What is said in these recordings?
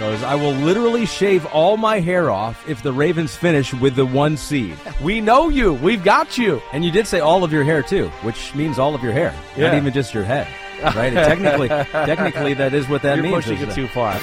Because I will literally shave all my hair off if the Ravens finish with the one seed. We know you. We've got you. And you did say all of your hair too, which means all of your hair, Yeah. not even just your head. Right? technically, technically, that is what that You're means. pushing it too far.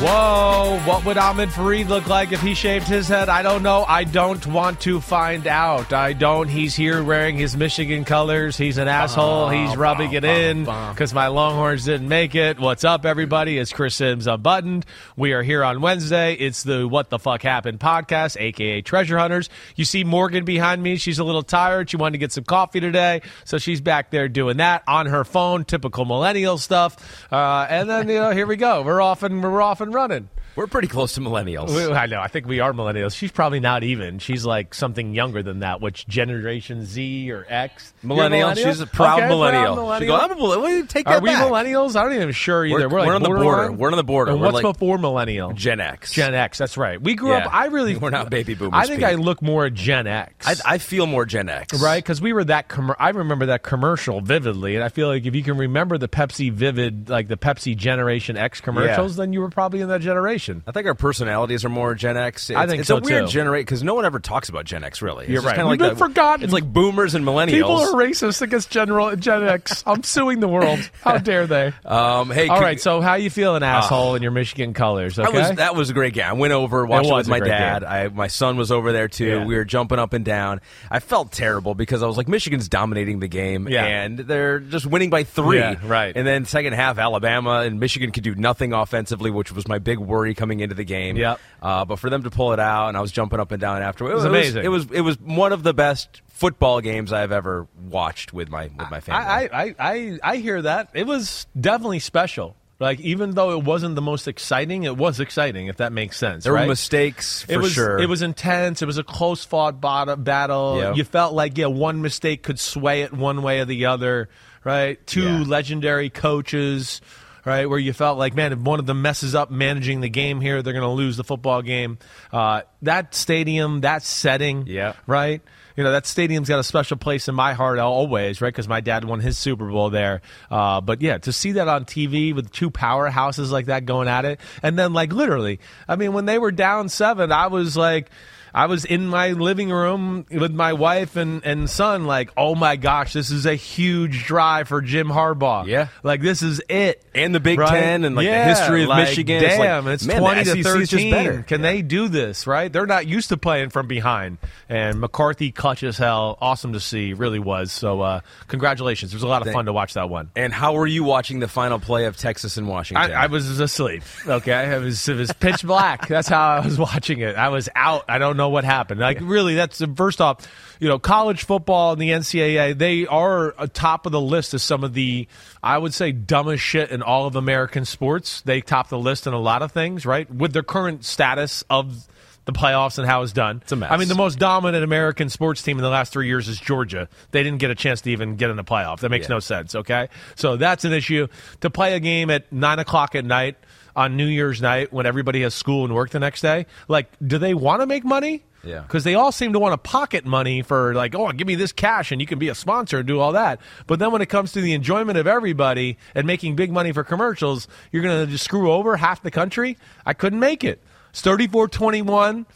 Whoa, what would Ahmed Fareed look like if he shaved his head? I don't know. I don't want to find out. I don't. He's here wearing his Michigan colors. He's an asshole. He's rubbing it in because my Longhorns didn't make it. What's up, everybody? It's Chris Simms Unbuttoned. We are here on Wednesday. It's the What the Fuck Happened podcast, aka Treasure Hunters. You see Morgan behind me. She's a little tired. She wanted to get some coffee today, so she's back there doing that on her phone. Typical millennial stuff. Uh, and then you know, here we go. We're off and we're off and running. We're pretty close to millennials. I know. I think we are millennials. She's probably not even. She's like something younger than that. Which Generation Z or X? You're Millennial. She's a proud Okay, millennial. proud She go, I'm a millennial. Take that Are we back. millennials? I'm not even sure either. We're- We're, like we're on the border. We're on the border. And what's like- before millennial? Gen X. Gen X. That's right. We grew Yeah. up. I really. We're not baby boomers, I think Pete. I look more Gen X. I, I feel more Gen X. Right, because we were that. Com- I remember that commercial vividly, and I feel like if you can remember the Pepsi Vivid, like the Pepsi Generation X commercials, then you were probably in that generation. I think our personalities are more Gen X. It's, I think it's so, a weird generation because no one ever talks about Gen X. Really, It's You're right. We've like been forgotten. It's like boomers and millennials. People are racist against General Gen X. I'm suing the world. How dare they? Um, hey, All right, so how you feeling, asshole, in your Michigan colors? Okay, That was that was a great game. I went over, watched It it, with my dad. I, my son was over there too. Yeah. We were jumping up and down. I felt terrible because I was like, Michigan's dominating the game, Yeah. and they're just winning by three. Yeah, right. And then second half, Alabama and Michigan could do nothing offensively, which was my big worry coming into the game. Yep. Uh, but for them to pull it out, and I was jumping up and down after. It was amazing. It was it was one of the best football games I've ever watched with my with my family. I, I, I, I hear that. It was definitely special. Like even though it wasn't the most exciting, it was exciting. If that makes sense. there right? were mistakes for it was sure. it was intense. It was a close fought battle. Yep. You felt like yeah, one mistake could sway it one way or the other. Right, two Yeah. legendary coaches. Right, where you felt like, man, if one of them messes up managing the game here, they're going to lose the football game. Uh, that stadium, that setting, Yeah. right. You know that stadium's got a special place in my heart always, right? Because my dad won his Super Bowl there. Uh, but yeah, to see that on TV with two powerhouses like that going at it, and then like literally, I mean, when they were down seven, I was like. I was in my living room with my wife and, and son, like, oh my gosh, this is a huge drive for Jim Harbaugh. Yeah. Like, this is it. And the Big Right? Ten and, like, the history of like, Michigan. It's like, Damn, it's, man, the 20 to 13. just better. Can they do this, right? They're not used to playing from behind. And McCarthy clutch as hell. Awesome to see, really was. So, uh, congratulations. It was a lot of fun to watch that one. And how were you watching the final play of Texas and Washington? I, I was asleep. Okay, it was it was pitch black. That's how I was watching it. I was out. I don't know what happened. Like really, that's first off, you know, college football and the NCAA they are atop of the list of some of the I would say dumbest shit in all of American sports. They top the list in a lot of things, right? With their current status of the playoffs and how it's done. It's a mess. I mean, the most dominant American sports team in the last three years is Georgia. They didn't get a chance to even get in the playoff. That makes Yeah. no sense. Okay, so that's an issue. To play a game at nine o'clock at night on New Year's night when everybody has school and work the next day, like, do they want to make money? Yeah. Because they all seem to want to pocket money for like, oh, give me this cash and you can be a sponsor and do all that. But then when it comes to the enjoyment of everybody and making big money for commercials, you're going to just screw over half the country. I couldn't make it. It's 34-21.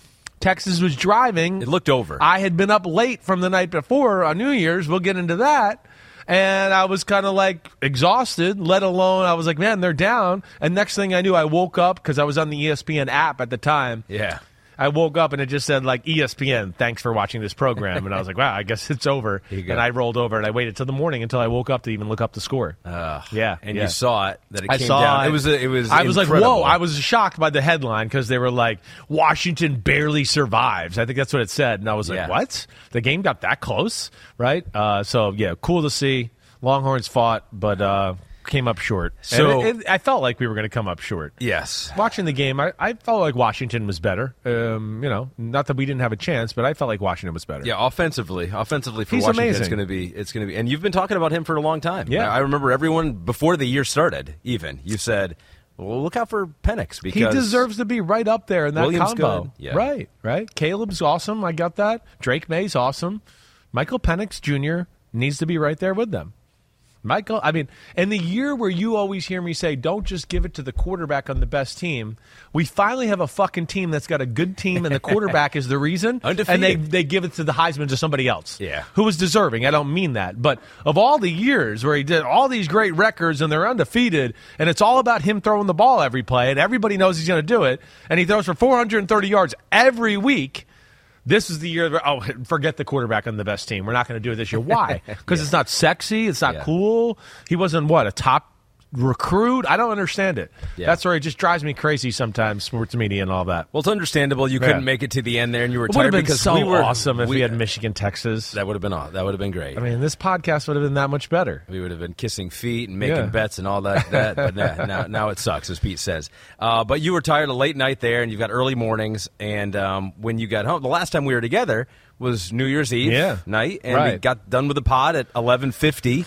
Texas was driving. It looked over. I had been up late from the night before on New Year's. We'll get into that. And I was kind of like exhausted. Let alone I was like, man, they're down. And next thing I knew, I woke up because I was on the ESPN app at the time. Yeah. I woke up and it just said like ESPN, thanks for watching this program, and I was like, wow, I guess it's over. And I rolled over and I waited till the morning until I woke up to even look up the score. yeah, And yeah. you saw it that it I came saw down. It. It was a, it was I was like, whoa! I was shocked by the headline because they were like, Washington barely survives. I think that's what it said, and I was like, Yeah. what? The game got that close, right? Uh, so yeah, cool to see. Longhorns fought, but uh, came up short. So- it- it- I felt like we were going to come up short. Yes. Watching the game, I, I felt like Washington was better. Um, you know, not that we didn't have a chance, but I felt like Washington was better. Yeah, offensively, offensively for He's Washington, it's going to be, it's going to be, and you've been talking about him for a long time. Yeah. I, remember everyone before the year started. Even you said, "Well, look out for Penix because He deserves to be right up there in that Williams combo. good. Yeah. Right, right. Caleb's awesome. I got that. Drake Maye's awesome. Michael Penix Jr. needs to be right there with them. Michael, I mean, in the year where you always hear me say, don't just give it to the quarterback on the best team, we finally have a fucking team that's got a good team and the quarterback is the reason. And they, they give it to the Heisman to somebody else. Yeah. Who was deserving. I don't mean that. But of all the years where he did all these great records and they're undefeated, and it's all about him throwing the ball every play, and everybody knows he's going to do it, and he throws for 430 yards every week. This is the year. Where, oh, forget the quarterback on the best team. We're not going to do it this year. Why? Because it's not sexy. It's not Yeah. cool. He wasn't what a top recruit. I don't understand it. Yeah. That's where it just drives me crazy sometimes. Sports media and all that. well, it's understandable you Yeah. couldn't make it to the end there, and you were tired because so we were awesome if we, had Michigan, Texas. That would have been aw- that would have been great. I mean, this podcast would have been that much better. we would have been kissing feet and making Yeah. bets and all that. that but now, now, now it sucks, as Pete says. Uh, but you were tired of late night there, and you've got early mornings. And um, when you got home, the last time we were together was New Year's Eve Yeah. night, and we got done with the pod at eleven fifty.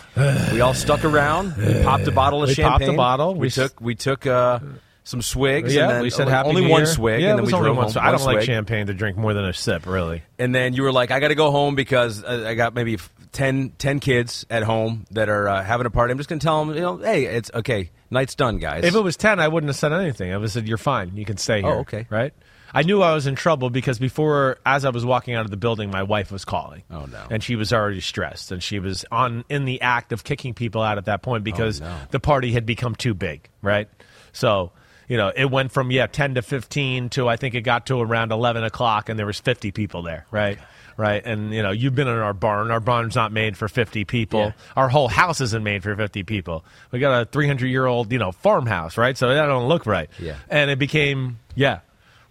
we all stuck around. We popped a bottle of We popped a champagne. bottle. We, We took we took uh, some swigs. Yeah, and then we said only- happy only New one swig, Yeah, and then we only drove one home. swig. I don't like swig. champagne to drink more than a sip, really. And then you were like, I got to go home because uh, I got maybe 10, 10 kids at home that are uh, having a party. I'm just going to tell them, you know, hey, it's okay. Night's done, guys. If it was ten, I wouldn't have said anything. I would have said, "You're fine. You can stay here." Oh, okay. Right. I knew I was in trouble because before, as I was walking out of the building, my wife was calling. Oh, no. And she was already stressed, and she was on in the act of kicking people out at that point because Oh, no. the party had become too big. Right. So. You know, it went from yeah ten to fifteen to I think it got to around eleven o'clock, and there was fifty people there, right? Right, and you know, you've been in our barn. Our barn's not made for fifty people. Yeah. Our whole house isn't made for fifty people. We got a three hundred year old, you know, farmhouse, right? So that don't look right. Yeah. and it became yeah,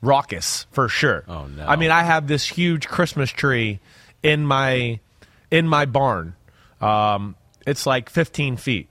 raucous for sure. Oh, no. I mean, I have this huge Christmas tree in my in my barn. Um, it's like fifteen feet,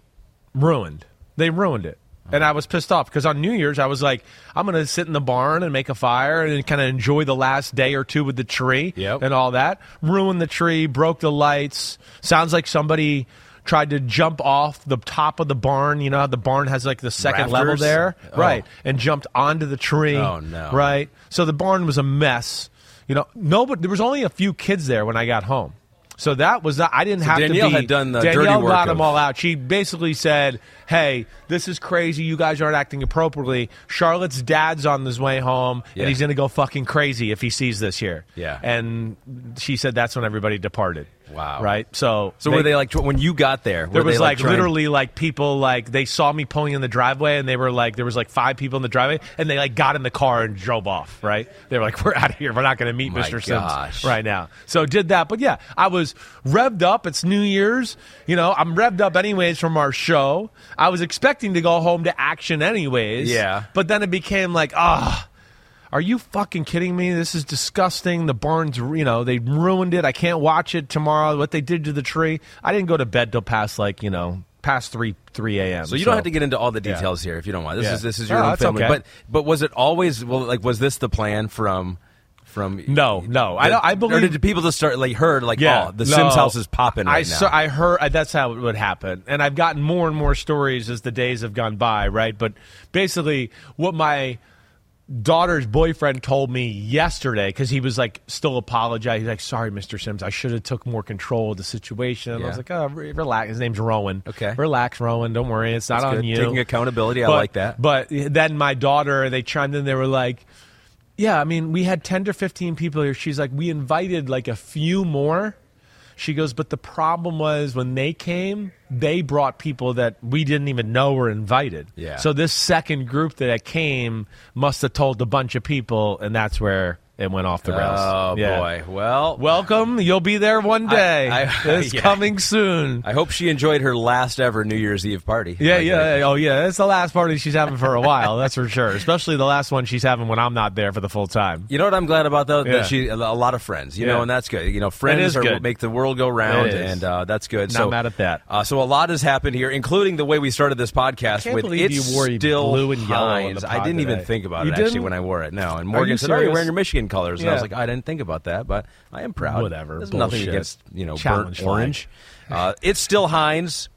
ruined. They ruined it. And I was pissed off because on New Year's I was like, I'm going to sit in the barn and make a fire and kind of enjoy the last day or two with the tree Yep. and all that. Ruined the tree, broke the lights. Sounds like somebody tried to jump off the top of the barn. You know how the barn has like the second level there, Oh. right? And jumped onto the tree. Oh, no. Right. So the barn was a mess. You know, nobody. There was only a few kids there when I got home. So that was not. I didn't have Danielle to be. had done the Danielle dirty work got of- them all out. She basically said, "Hey, this is crazy. You guys aren't acting appropriately. Charlotte's dad's on his way home, Yeah. and he's going to go fucking crazy if he sees this here." Yeah. And she said that's when everybody departed. Wow. Right. So. so were they like, when you got there, There was they, like, trying- literally like people like they saw me pulling in the driveway and they were like there was like five people in the driveway and they like got in the car and drove off right they were like we're out of here we're not going to meet My Mr. gosh. Simms right now so did that but yeah I was revved up it's New Year's you know I'm revved up anyways from our show I was expecting to go home to action anyways Yeah. but then it became like ah are you fucking kidding me? This is disgusting. The barn's, you know, they ruined it. I can't watch it tomorrow. What they did to the tree. I didn't go to bed till past like you know past three three a.m. So you don't have to get into all the details here if you don't want. This Yeah. is this is your No, own family. okay. But but was it always well? Like was this the plan from from? No, no. I don't- I Or believe- did people just start like heard like Yeah, oh the no. Simms house is popping I now? saw- I heard uh, that's how it would happen, and I've gotten more and more stories as the days have gone by. Right, but basically, what my daughter's boyfriend told me yesterday because he was like still apologizing. He's like, "Sorry, Mr. Simms, I should have took more control of the situation." And I was like, "Oh, re- relax." His name's Rowan. Okay. relax, Rowan. Don't worry, it's not That's on good. you. Taking accountability, I like that. But then my daughter, they chimed in. They were like. Yeah, I mean, we had 10 to 15 people here. She's like, we invited like a few more. She goes, but the problem was when they came, they brought people that we didn't even know were invited. Yeah. So this second group that came must have told a bunch of people, and that's where it went off the rails. Oh Yeah. boy. Well, Welcome. You'll be there one day. I- I- it's yeah. coming soon. I hope she enjoyed her last ever New Year's Eve party. Yeah, Like, yeah. Oh, yeah. It's the last party she's having for a while. That's for sure. Especially the last one she's having when I'm not there for the full time. You know what I'm glad about though? Yeah. That she a lot of friends, you know, and that's good. You know, friends are good. what make the world go round, and uh, that's good. Not so mad at that. Uh, so a lot has happened here, including the way we started this podcast with it's you still blue and yellow on Heinz. the I didn't even think about You it actually didn't? when I wore it. No, and Morgan you said, "Oh, you're serious? wearing your Michigan colors," and I was like, "I didn't think about that, but I am proud." Whatever. There's nothing Bullshit. against you know Challenge burnt flag. orange. Uh, it's still Heinz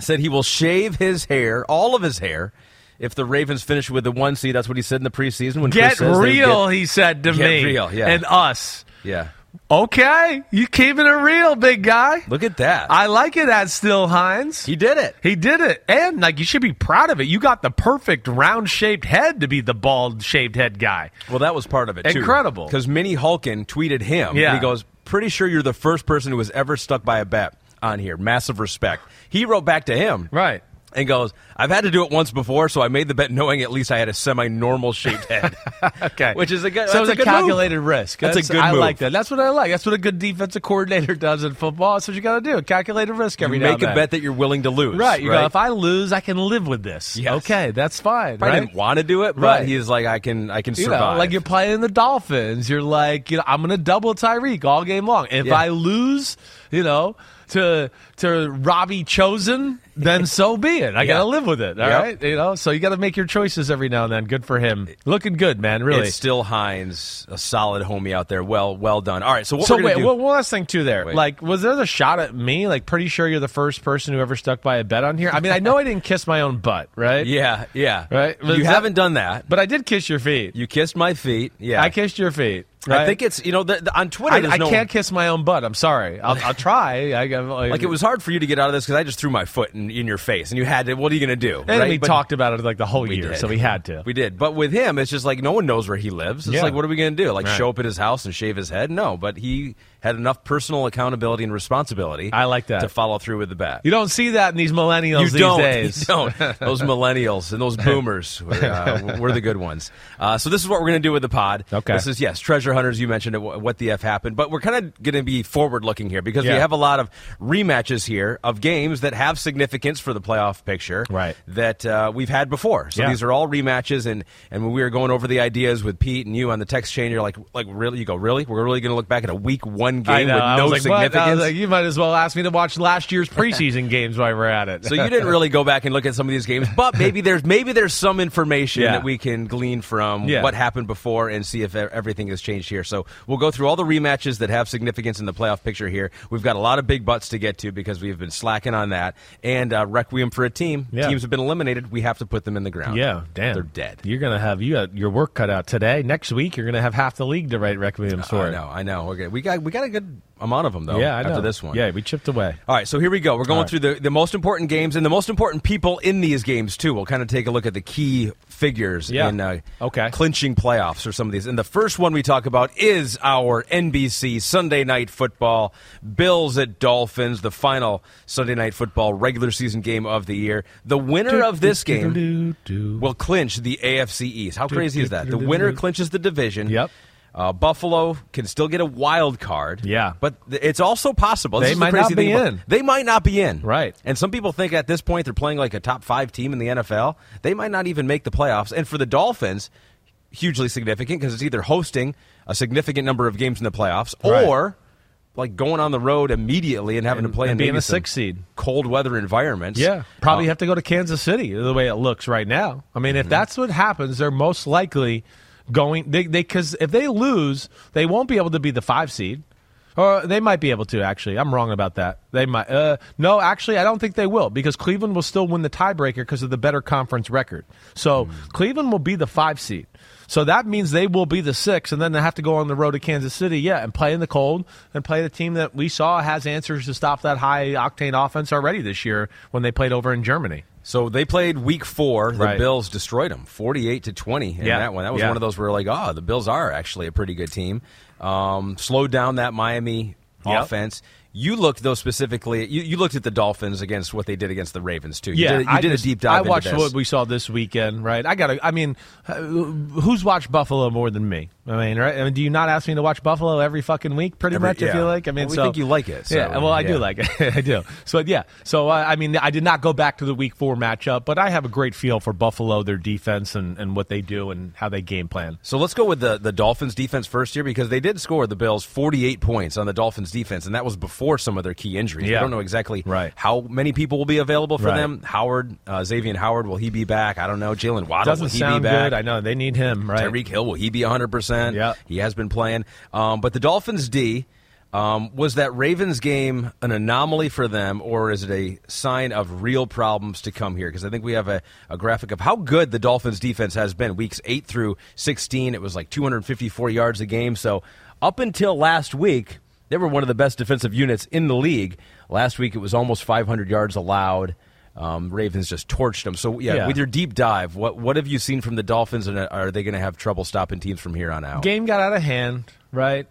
said he will shave his hair, all of his hair. If the Ravens finish with the one seed, that's what he said in the preseason. When Get Chris says they real, he said to Get me. real, yeah. And us. yeah. Okay. You keeping it real, big guy. Look at that. I like it at Still Hines. he did it. He did it. And like you should be proud of it. You got the perfect round shaped head to be the bald shaved head guy. Well, that was part of it too. Incredible. Because Minnie Hulkin tweeted him. Yeah. And he goes, "Pretty sure you're the first person who was ever stuck by a bet on here. Massive respect." He wrote back to him. Right. And goes, I've had to do it once before, so I made the bet knowing at least I had a semi-normal shaped head. Okay. Which is a good- So that's it's a a, calculated risk. That's a good I move. like that. That's what I like. That's what a good defensive coordinator does in football. That's what you got to do. Calculated risk every you make a bet that you're willing to lose. Right. You right? go, if I lose, I can live with this. Yes. Okay, that's fine. I didn't want to do it, but Right. he's like, I can, I can You survive. know, like you're playing the Dolphins. You're like, you know, I'm going to double Tyreek all game long. If Yeah. I lose, you know, to to Robbie Chosen, then so be it. I Yeah. got to live with it. All Yep. right, you know. So you got to make your choices every now and then. Good for him. Looking good, man. Really. It's still Hines, a solid homie out there. Well, well done. All right, so what so wait, do? one, last thing too. There, Wait. like, was there a shot at me? Like, pretty sure you're the first person who ever stuck by a bet on here. I mean, I know I didn't kiss my own butt, right? yeah, yeah. Right? But You that- haven't done that. But I did kiss your feet. You kissed my feet. Yeah, I kissed your feet. I think it's you know the, the, on Twitter. I, I no, can't kiss my own butt. I'm sorry. I'll, I'll try. I, I, Like it was hard for you to get out of this because I just threw my foot in, in your face, and you had to. What are you going to do? And right? we But talked about it like the whole year, did. so we had to. We did, but with him, it's just like no one knows where he lives. It's Yeah. like, what are we going to do? Like Right. show up at his house and shave his head? No, but he had enough personal accountability and responsibility. I like that. to follow through with the bet. you don't see that in these millennials You these don't. days. You don't. Those millennials and those boomers, were, uh, we're the good ones. Uh, so this is what we're going to do with the pod. Okay. This is yes, treasure hunters. You mentioned it. What the f happened, but we're kind of going to be forward looking here because we have a lot of rematches here of games that have significance for the playoff picture. Right. That uh, we've had before. So Yeah. these are all rematches, and and when we were going over the ideas with Pete and you on the text chain, you're like, like really? You go really? We're really going to look back at a week one game I know. with I no like, what? I significance. was like, you might as well ask me to watch last year's preseason games while we're at it. So you didn't really go back and look at some of these games, but maybe there's maybe there's some information Yeah. that we can glean from Yeah. what happened before and see if everything has changed here. So we'll go through all the rematches that have significance in the playoff picture here. We've got a lot of big butts to get to because we've been slacking on that. And uh, requiem for a team. Yeah. Teams have been eliminated. We have to put them in the ground. Yeah, damn. they're dead. You're gonna have you got your work cut out today. Next week, you're gonna have half the league to write requiems for. I know, I know. Okay, we got we got a good amount of them though. Yeah, I know. After this one, Yeah, we chipped away. All right, so here we go. We're going right. through the, the most important games and the most important people in these games, too. We'll kind of take a look at the key figures Yeah. in uh, Okay. clinching playoffs or some of these. And the first one we talk about is our NBC Sunday Night Football Bills at Dolphins, the final Sunday Night Football regular season game of the year. The winner of this game will clinch the AFC East. How crazy is that? The winner clinches the division. Yep. Uh, Buffalo can still get a wild card. Yeah. But th- it's also possible. This They is the might not be thing about- in. They might not be in. Right. And some people think at this point they're playing like a top five team in the NFL. They might not even make the playoffs. And for the Dolphins, hugely significant because it's either hosting a significant number of games in the playoffs Right. or like going on the road immediately and having And- to play and in being a six seed. cold weather environments. Yeah, probably Uh, have to go to Kansas City the way it looks right now. I mean, Mm-hmm. if that's what happens, they're most likely going they because if they lose, they won't be able to be the five seed. Or they might be able to actually. I'm wrong about that. They might. Uh, no, actually, I don't think they will because Cleveland will still win the tiebreaker because of the better conference record. So Cleveland will be the five seed. So that means they will be the six, and then they have to go on the road to Kansas City, yeah, and play in the cold and play the team that we saw has answers to stop that high octane offense already this year when they played over in Germany. So they played week four. The Right. Bills destroyed them, forty-eight to twenty in Yeah. that one. That was Yeah. one of those where like, oh, the Bills are actually a pretty good team. Um, slowed down that Miami Yep. offense. You looked though specifically. You, you looked at the Dolphins against what they did against the Ravens too. You yeah, did, you I did just- a deep dive. I watched what we saw this weekend, right? I got to. I mean, uh, who's watched Buffalo more than me? I mean, right? I mean, do you not ask me to watch Buffalo every fucking week? Pretty Every- much, I yeah. feel like. I mean, Well, we so think you like it, so, yeah, well, I yeah. do like it. I do. So yeah. So uh, I mean, I did not go back to the Week Four matchup, but I have a great feel for Buffalo, their defense, and, and what they do and how they game plan. So let's go with the, the Dolphins defense first here because they did score the Bills 48 points on the Dolphins defense, and that was before some of their key injuries. Yeah. Don't know exactly Right. how many people will be available for Right. them. Howard, uh, Xavier Howard, will he be back? I don't know. Jaylen Waddle, Doesn't will he sound be back? good. I know they need him, right? Tyreek Hill, will he be 100%? Yeah. He has been playing. Um, but the Dolphins D, um, was that Ravens game an anomaly for them, or is it a sign of real problems to come here? Because I think we have a, a graphic of how good the Dolphins defense has been. Weeks 8 through 16, it was like 254 yards a game. So up until last week, they were one of the best defensive units in the league. Last week, it was almost 500 yards allowed. Um, Ravens just torched them. So yeah, Yeah. with your deep dive, what what have you seen from the Dolphins, and are they going to have trouble stopping teams from here on out? Game got out of hand, right?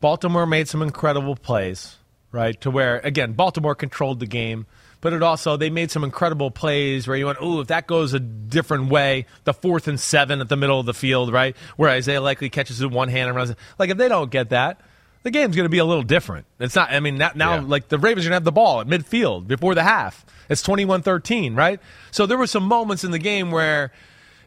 Baltimore made some incredible plays, right? To where again, Baltimore controlled the game, but it also they made some incredible plays where you went, "Ooh, if that goes a different way, the fourth and seven at the middle of the field, right? Where Isaiah Likely catches it one hand and runs. it. Like if they don't get that, the game's going to be a little different. It's not. I mean, now, now Yeah. like the Ravens are going to have the ball at midfield before the half. It's 21-13, right? So there were some moments in the game where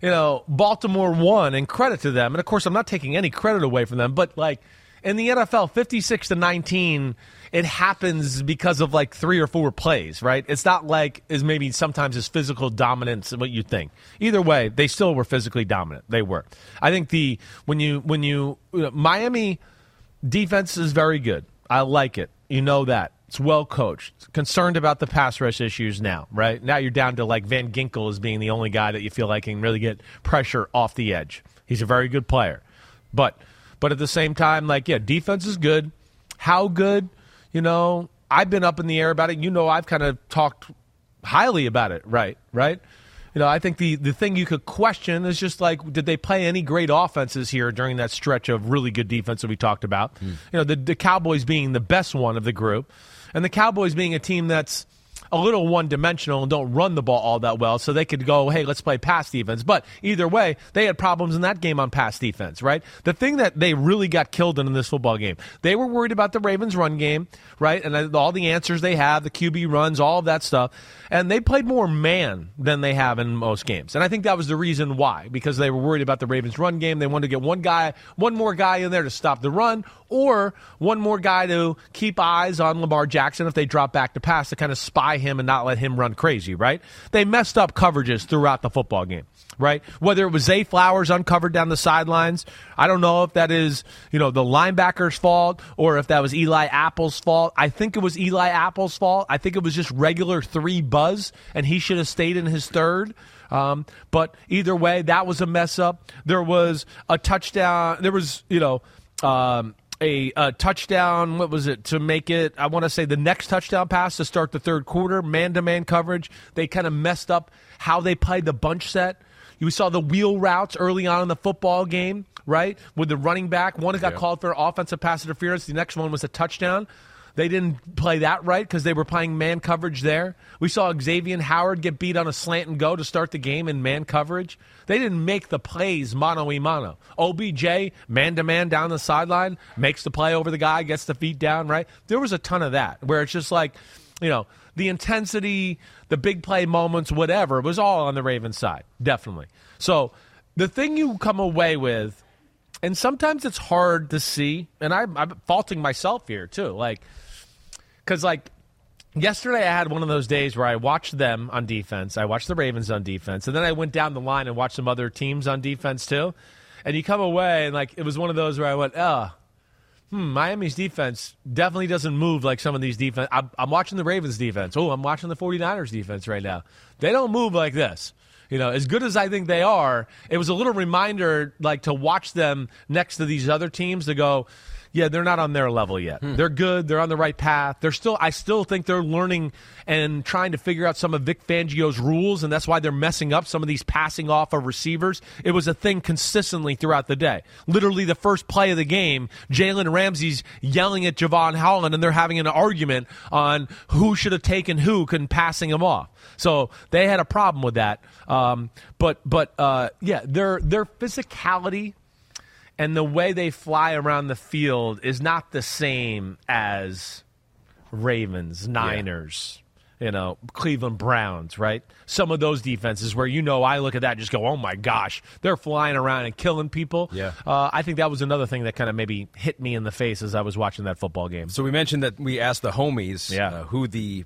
you know, Baltimore won, and credit to them. And of course, I'm not taking any credit away from them, but like in the NFL, 56 to 19, it happens because of like three or four plays, right? It's not like is maybe sometimes as physical dominance what you think. Either way, they still were physically dominant. They were. I think the when you when you you know, Miami defense is very good. I like it. You know that. It's well coached. Concerned about the pass rush issues now, right? Now you're down to like Van Ginkel as being the only guy that you feel like can really get pressure off the edge. He's a very good player. But but at the same time, like, yeah, defense is good. How good? You know, I've been up in the air about it. You know, I've kind of talked highly about it, right? Right? You know, I think the, the thing you could question is just like, did they play any great offenses here during that stretch of really good defense that we talked about? Hmm. You know, the, the Cowboys being the best one of the group, and the Cowboys being a team that's a little one dimensional and don't run the ball all that well, so they could go, hey, let's play pass defense. But either way, they had problems in that game on pass defense, right? The thing that they really got killed in in this football game, they were worried about the Ravens' run game, right? And uh, all the answers they have, the QB runs, all of that stuff. And they played more man than they have in most games. And I think that was the reason why, because they were worried about the Ravens' run game. They wanted to get one guy, one more guy in there to stop the run, or one more guy to keep eyes on Lamar Jackson if they drop back to pass to kind of spy him and not let him run crazy, right? They messed up coverages throughout the football game, right? Whether it was Zay Flowers uncovered down the sidelines, I don't know if that is, you know, the linebacker's fault or if that was Eli Apple's fault. I think it was Eli Apple's fault. I think it was just regular three buzz, and he should have stayed in his third. Um, but either way, that was a mess up. There was a touchdown. There was, you know, um, a, a touchdown. What was it to make it? I want to say the next touchdown pass to start the third quarter, man to man coverage. They kind of messed up how they played the bunch set. You saw the wheel routes early on in the football game, right? With the running back, one got called for offensive pass interference. The next one was a touchdown. They didn't play that right because they were playing man coverage there. We saw Xavier Howard get beat on a slant and go to start the game in man coverage. They didn't make the plays mano y mano. OBJ, man to man down the sideline, makes the play over the guy, gets the feet down, right? There was a ton of that where it's just like, you know, the intensity, the big play moments, whatever, was all on the Ravens side, definitely. So the thing you come away with, and sometimes it's hard to see, and I'm, I'm faulting myself here too, like, because like yesterday I had one of those days where I watched them on defense, I watched the Ravens on defense, and then I went down the line and watched some other teams on defense too. And you come away and like it was one of those where I went, oh, hmm, Miami's defense definitely doesn't move like some of these defense. I'm, I'm watching the Ravens defense. Oh, I'm watching the 49ers defense right now. They don't move like this. You know, as good as I think they are, it was a little reminder like to watch them next to these other teams to go, yeah, they're not on their level yet. Hmm. They're good. They're on the right path. They're still. I still think they're learning and trying to figure out some of Vic Fangio's rules, and that's why they're messing up some of these passing off of receivers. It was a thing consistently throughout the day. Literally, the first play of the game, Jalen Ramsey's yelling at Jevon Holland, and they're having an argument on who should have taken who and passing him off. So they had a problem with that. Um, but but uh, yeah, their their physicality and the way they fly around the field is not the same as Ravens, Niners, you know, Cleveland Browns, right? Some of those defenses where you know I look at that and just go, oh my gosh, they're flying around and killing people. Yeah. Uh, I think that was another thing that kind of maybe hit me in the face as I was watching that football game. So we mentioned that we asked the homies Yeah. uh, who the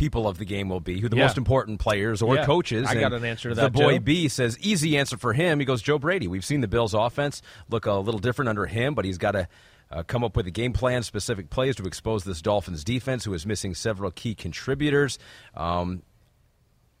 people of the game will be, who the Yeah. most important players or Yeah. coaches. I got an answer to that. The boy Joe. B says easy answer for him. He goes Joe Brady. We've seen the Bills' offense look a little different under him, but he's got to. Uh, come up with a game plan, specific plays to expose this Dolphins defense, who is missing several key contributors. Um,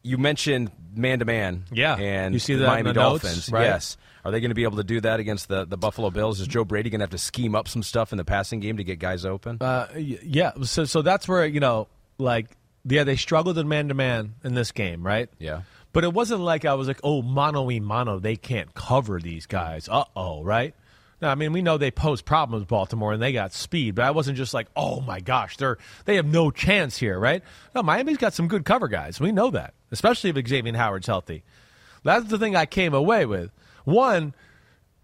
you mentioned man to man, Yeah. and You see the Miami the notes, Dolphins. right? Yes, are they going to be able to do that against the, the Buffalo Bills? Is Joe Brady going to have to scheme up some stuff in the passing game to get guys open? Uh, yeah. So so that's where you know, like, yeah, they struggled in man to man in this game, right? Yeah. But it wasn't like I was like, oh, mono e mono, they can't cover these guys. Uh oh, right? No, I mean we know they pose problems Baltimore and they got speed, but I wasn't just like, oh my gosh, they're they have no chance here, right? No, Miami's got some good cover guys. We know that, especially if Xavier Howard's healthy. That's the thing I came away with. One,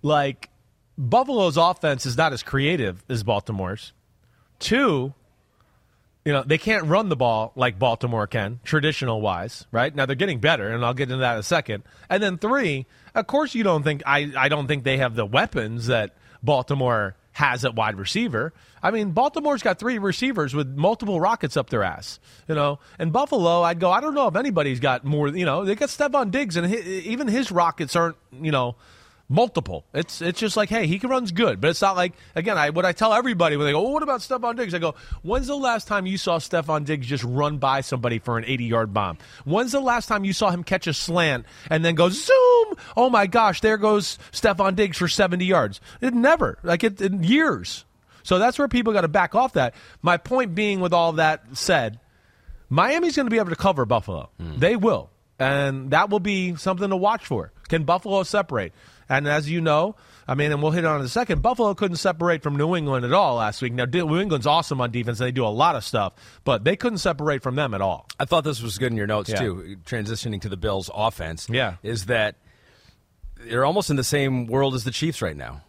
like Buffalo's offense is not as creative as Baltimore's. Two, you know, they can't run the ball like Baltimore can, traditional wise, right? Now they're getting better, and I'll get into that in a second. And then three, of course, you don't think I, I don't think they have the weapons that Baltimore has at wide receiver. I mean, Baltimore's got three receivers with multiple rockets up their ass, you know. And Buffalo, I'd go, I don't know if anybody's got more. You know, they got Stefon Diggs, and hi even his rockets aren't, you know, multiple. It's it's just like, hey, he can runs good, but it's not like again. I what I tell everybody when they go, oh, what about Stefon Diggs? I go, when's the last time you saw Stefon Diggs just run by somebody for an eighty-yard bomb? When's the last time you saw him catch a slant and then go zoom? Oh my gosh, there goes Stefon Diggs for seventy yards. It never like it in years. So that's where people got to back off that. My point being, with all that said, Miami's going to be able to cover Buffalo. Hmm. They will. And that will be something to watch for. Can Buffalo separate? And as you know, I mean, and we'll hit on it in a second, Buffalo couldn't separate from New England at all last week. Now, New England's awesome on defense, and they do a lot of stuff, but they couldn't separate from them at all. I thought this was good in your notes Yeah. too. Transitioning to the Bills' offense, Yeah. is that they're almost in the same world as the Chiefs right now,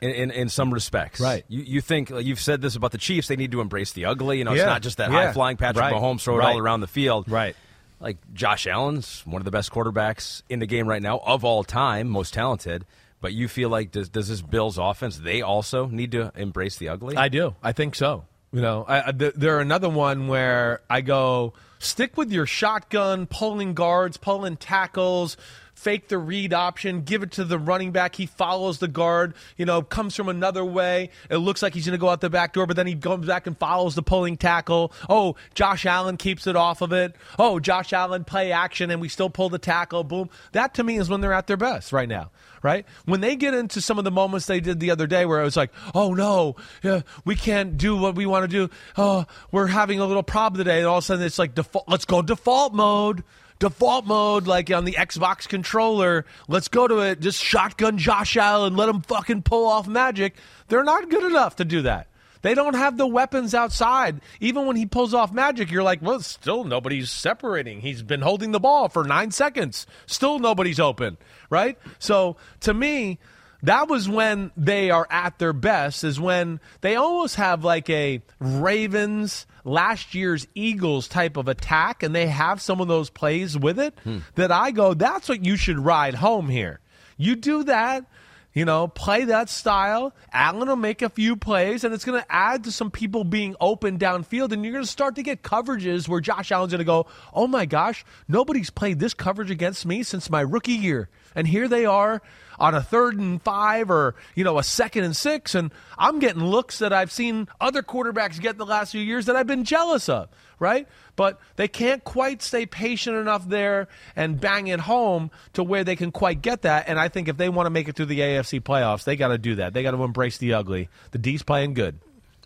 in in, in some respects. Right. You you think you've said this about the Chiefs? They need to embrace the ugly. You know, Yeah. it's not just that Yeah. high flying Patrick Right. Mahomes throw it Right. all around the field. Right. Like Josh Allen's one of the best quarterbacks in the game right now of all time, most talented. But you feel like does does this Bills offense? They also need to embrace the ugly. I do. I think so. You know, I, I, th- they're another one where I go stick with your shotgun, pulling guards, pulling tackles, fake the read option, give it to the running back. He follows the guard. You know, comes from another way. It looks like he's going to go out the back door, but then he comes back and follows the pulling tackle. Oh, Josh Allen keeps it off of it. Oh, Josh Allen play action, and we still pull the tackle. Boom. That to me is when they're at their best right now right? When they get into some of the moments they did the other day where it was like, oh no, yeah, we can't do what we want to do. Oh, we're having a little problem today. And all of a sudden it's like, let's go default mode. Default mode, like on the Xbox controller. Let's go to it. Just shotgun Josh Allen, and let him fucking pull off magic. They're not good enough to do that. They don't have the weapons outside. Even when he pulls off magic, you're like, well, still nobody's separating. He's been holding the ball for nine seconds. Still nobody's open, right? So to me, that was when they are at their best, is when they almost have like a Ravens, last year's Eagles type of attack, and they have some of those plays with it hmm. that I go, that's what you should ride home here. You do that. You know, play that style. Allen will make a few plays, and it's going to add to some people being open downfield. And you're going to start to get coverages where Josh Allen's going to go, Oh my gosh, nobody's played this coverage against me since my rookie year. And here they are on a third and five or, you know, a second and six. And I'm getting looks that I've seen other quarterbacks get the last few years that I've been jealous of, right? But they can't quite stay patient enough there and bang it home to where they can quite get that. And I think if they want to make it through the AFC playoffs, they got to do that. They got to embrace the ugly. The D's playing good.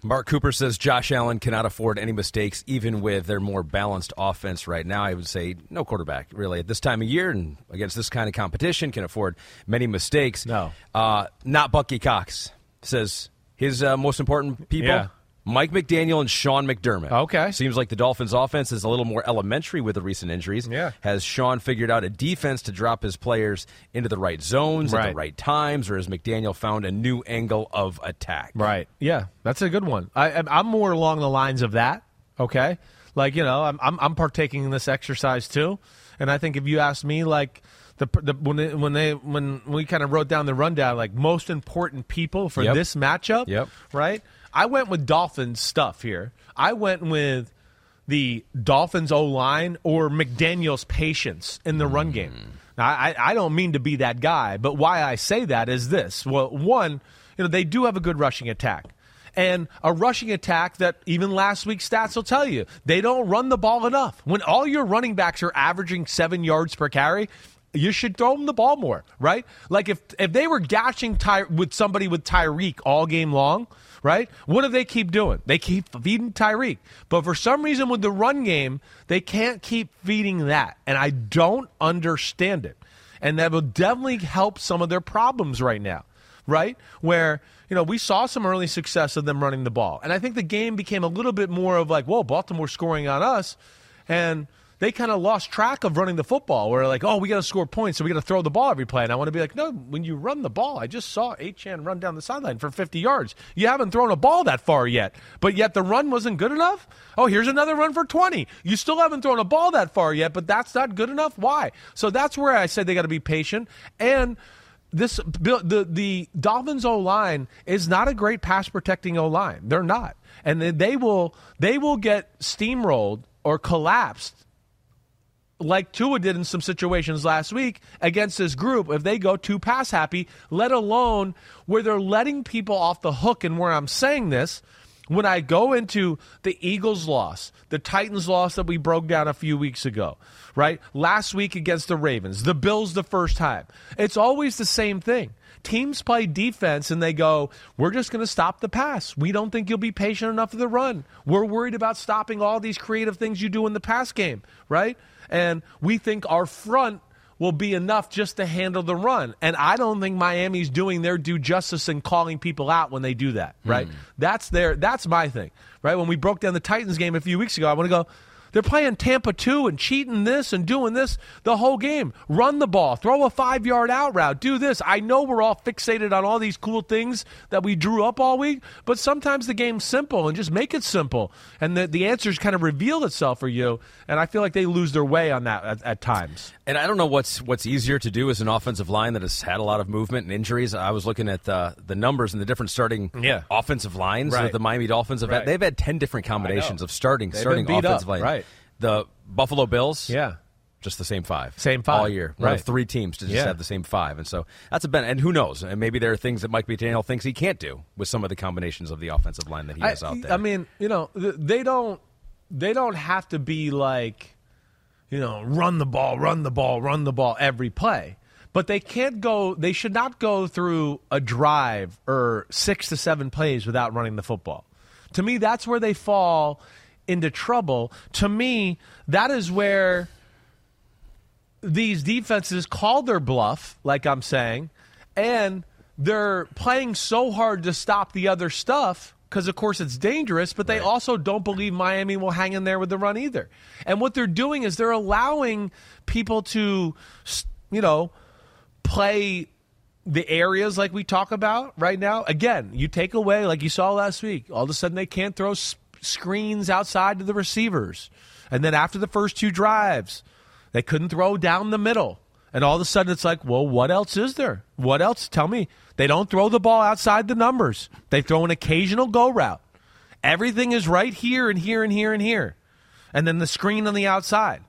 Mark Cooper says Josh Allen cannot afford any mistakes, even with their more balanced offense right now. I would say no quarterback, really, at this time of year and against this kind of competition can afford many mistakes. No. Uh, not Bucky Cox says his uh, most important people. Yeah. Mike McDaniel and Sean McDermott. Okay. Seems like the Dolphins' offense is a little more elementary with the recent injuries. Yeah. Has Sean figured out a defense to drop his players into the right zones at the right times, or has McDaniel found a new angle of attack? Right. Yeah, that's a good one. I, I'm- I'm more along the lines of that. Okay. Like you know, I'm I'm, I'm partaking in this exercise too, and I think if you ask me, like the, the when they, when they when we kind of wrote down the rundown, like most important people for Yep. this matchup. Yep. Right. I went with Dolphins stuff here. I went with the Dolphins O line or McDaniel's patience in the run game. Now, I, I don't mean to be that guy, but why I say that is this. Well, one, you know, they do have a good rushing attack. And a rushing attack that even last week's stats will tell you they don't run the ball enough. When all your running backs are averaging seven yards per carry, you should throw them the ball more, right? Like if if they were gashing Ty- with somebody with Tyreek all game long, right? What do they keep doing? They keep feeding Tyreek. But for some reason with the run game, they can't keep feeding that. And I don't understand it. And that will definitely help some of their problems right now, right? Where, you know, we saw some early success of them running the ball. And I think the game became a little bit more of like, whoa, Baltimore scoring on us. And they kind of lost track of running the football. Where like, oh, we got to score points, so we got to throw the ball every play. And I want to be like, no, when you run the ball, I just saw Achane run down the sideline for 50 yards. You haven't thrown a ball that far yet, but yet the run wasn't good enough. Oh, here's another run for 20. You still haven't thrown a ball that far yet, but that's not good enough. Why? So that's where I said they got to be patient and this the the Dolphins O line is not a great pass protecting O line. They're not, and they- they will they will get steamrolled or collapsed like Tua did in some situations last week against this group if they go too pass happy, let alone where they're letting people off the hook. And where I'm saying this, when I go into the Eagles loss, the Titans loss that we broke down a few weeks ago, right? Last week against the Ravens, the Bills the first time. It's always the same thing. Teams play defense and they go, We're just going to stop the pass. We don't think you'll be patient enough for the run. We're worried about stopping all these creative things you do in the pass game, right? And we think our front will be enough just to handle the run. And I don't think Miami's doing their due justice in calling people out when they do that, right? Hmm. That's their that's my thing. Right? When we broke down the Titans game a few weeks ago, I want to go they're playing Tampa 2 and cheating this and doing this the whole game. Run the ball, throw a five yard out route, do this. I know we're all fixated on all these cool things that we drew up all week, but sometimes the game's simple and just make it simple. And the, the answers kind of reveal itself for you. And I feel like they lose their way on that at, at times. And I don't know what's what's easier to do as an offensive line that has had a lot of movement and injuries. I was looking at uh, the numbers and the different starting Yeah. offensive lines Right. that the Miami Dolphins have Right. had. They've had ten different combinations of starting They've starting offensive up, line. right. The Buffalo Bills, Yeah. just the same five, Same five. all year. Right. three teams to just Yeah. have the same five, and so that's a ben. And who knows? And maybe there are things that Mike McDaniel thinks he can't do with some of the combinations of the offensive line that he has out there. I mean, you know, they don't they don't have to be like, you know, run the ball, run the ball, run the ball every play. But they can't go. They should not go through a drive or six to seven plays without running the football. To me, that's where they fall into trouble. To me, that is where these defenses call their bluff, like I'm saying, and they're playing so hard to stop the other stuff because, of course, it's dangerous, but they also don't believe Miami will hang in there with the run either. And what they're doing is they're allowing people to, you know, play the areas like we talk about right now. Again, you take away, like you saw last week, all of a sudden they can't throw screens outside to the receivers. And then after the first two drives, they couldn't throw down the middle. And all of a sudden it's like, well, what else is there? What else? Tell me. They don't throw the ball outside the numbers. They throw an occasional go route. Everything is right here and here and here and here. And then the screen on the outside.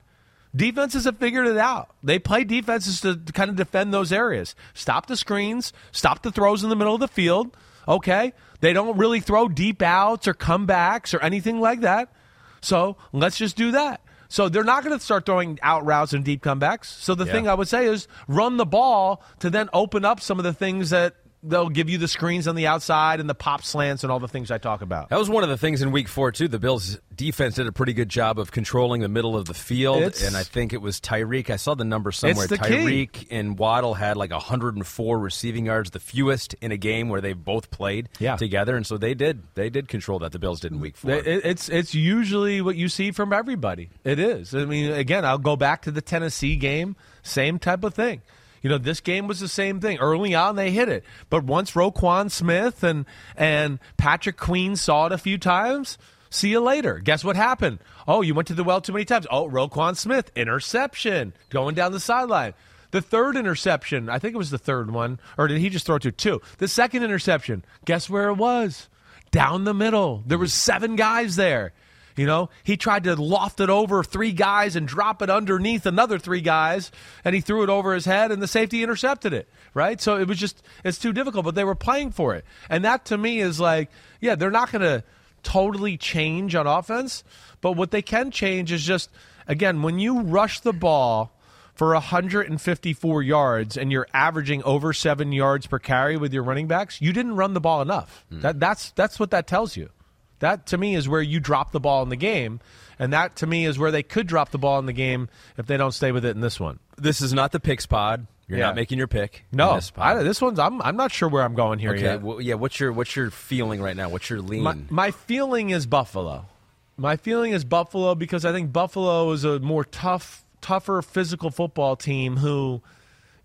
Defenses have figured it out. They play defenses to, to kind of defend those areas. Stop the screens, stop the throws in the middle of the field. Okay? They don't really throw deep outs or comebacks or anything like that. So let's just do that. So they're not going to start throwing out routes and deep comebacks. So the Yeah. thing I would say is run the ball to then open up some of the things that they'll give you the screens on the outside and the pop slants and all the things I talk about. That was one of the things in week four, too. The Bills' defense did a pretty good job of controlling the middle of the field. It's- and I think it was Tyreek. I saw the number somewhere. the key. Tyreek and Waddle had like 104 receiving yards, the fewest in a game where they both played Yeah. together. And so they did they did control that. The Bills did in week four. It- it's it's usually what you see from everybody. It is. I mean, again, I'll go back to the Tennessee game. Same type of thing. You know, this game was the same thing. Early on, they hit it, but once Roquan Smith and and Patrick Queen saw it a few times. See you later. Guess what happened? Oh, you went to the well too many times. Oh, Roquan Smith interception going down the sideline. The third interception, I think it was the third one, or did he just throw to two? The second interception, guess where it was? Down the middle. There was seven guys there. You know, he tried to loft it over three guys and drop it underneath another three guys, and he threw it over his head, and the safety intercepted it. Right? So it was just it's too difficult, but they were playing for it, and that to me is like, yeah, they're not going to totally change on offense, but what they can change is just again when you rush the ball for 154 yards and you're averaging over seven yards per carry with your running backs, you didn't run the ball enough. Hmm. That, that's that's what that tells you. That to me is where you drop the ball in the game, and that to me is where they could drop the ball in the game if they don't stay with it in this one. this is not the picks pod. You're Yeah. not making your pick. No, this. I, this one's I'm I'm not sure where I'm going here Okay, yet. well, yeah. What's your what's your feeling right now? What's your lean? My, my feeling is Buffalo. My feeling is Buffalo because I think Buffalo is a more tough, tougher physical football team who,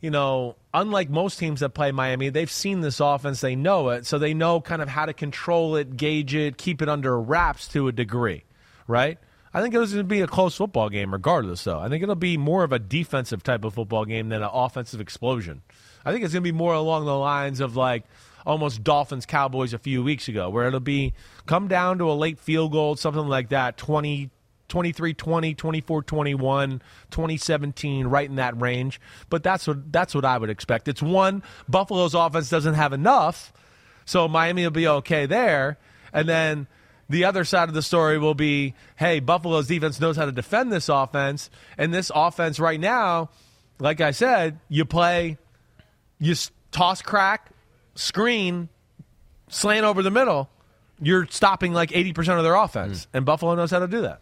you know, unlike most teams that play Miami, they've seen this offense, they know it, so they know kind of how to control it, gauge it, keep it under wraps to a degree, right? I think it was going to be a close football game, regardless. Though I think it'll be more of a defensive type of football game than an offensive explosion. I think it's going to be more along the lines of like almost Dolphins Cowboys a few weeks ago, where it'll be come down to a late field goal, something like that, 20, 23 20, 24 21, 2017, right in that range. But that's what that's what I would expect. It's one, Buffalo's offense doesn't have enough, so Miami will be okay there. And then the other side of the story will be, hey, Buffalo's defense knows how to defend this offense, and this offense right now, like I said, you play you toss crack, screen, slant over the middle, you're stopping like 80% of their offense. Mm. And Buffalo knows how to do that.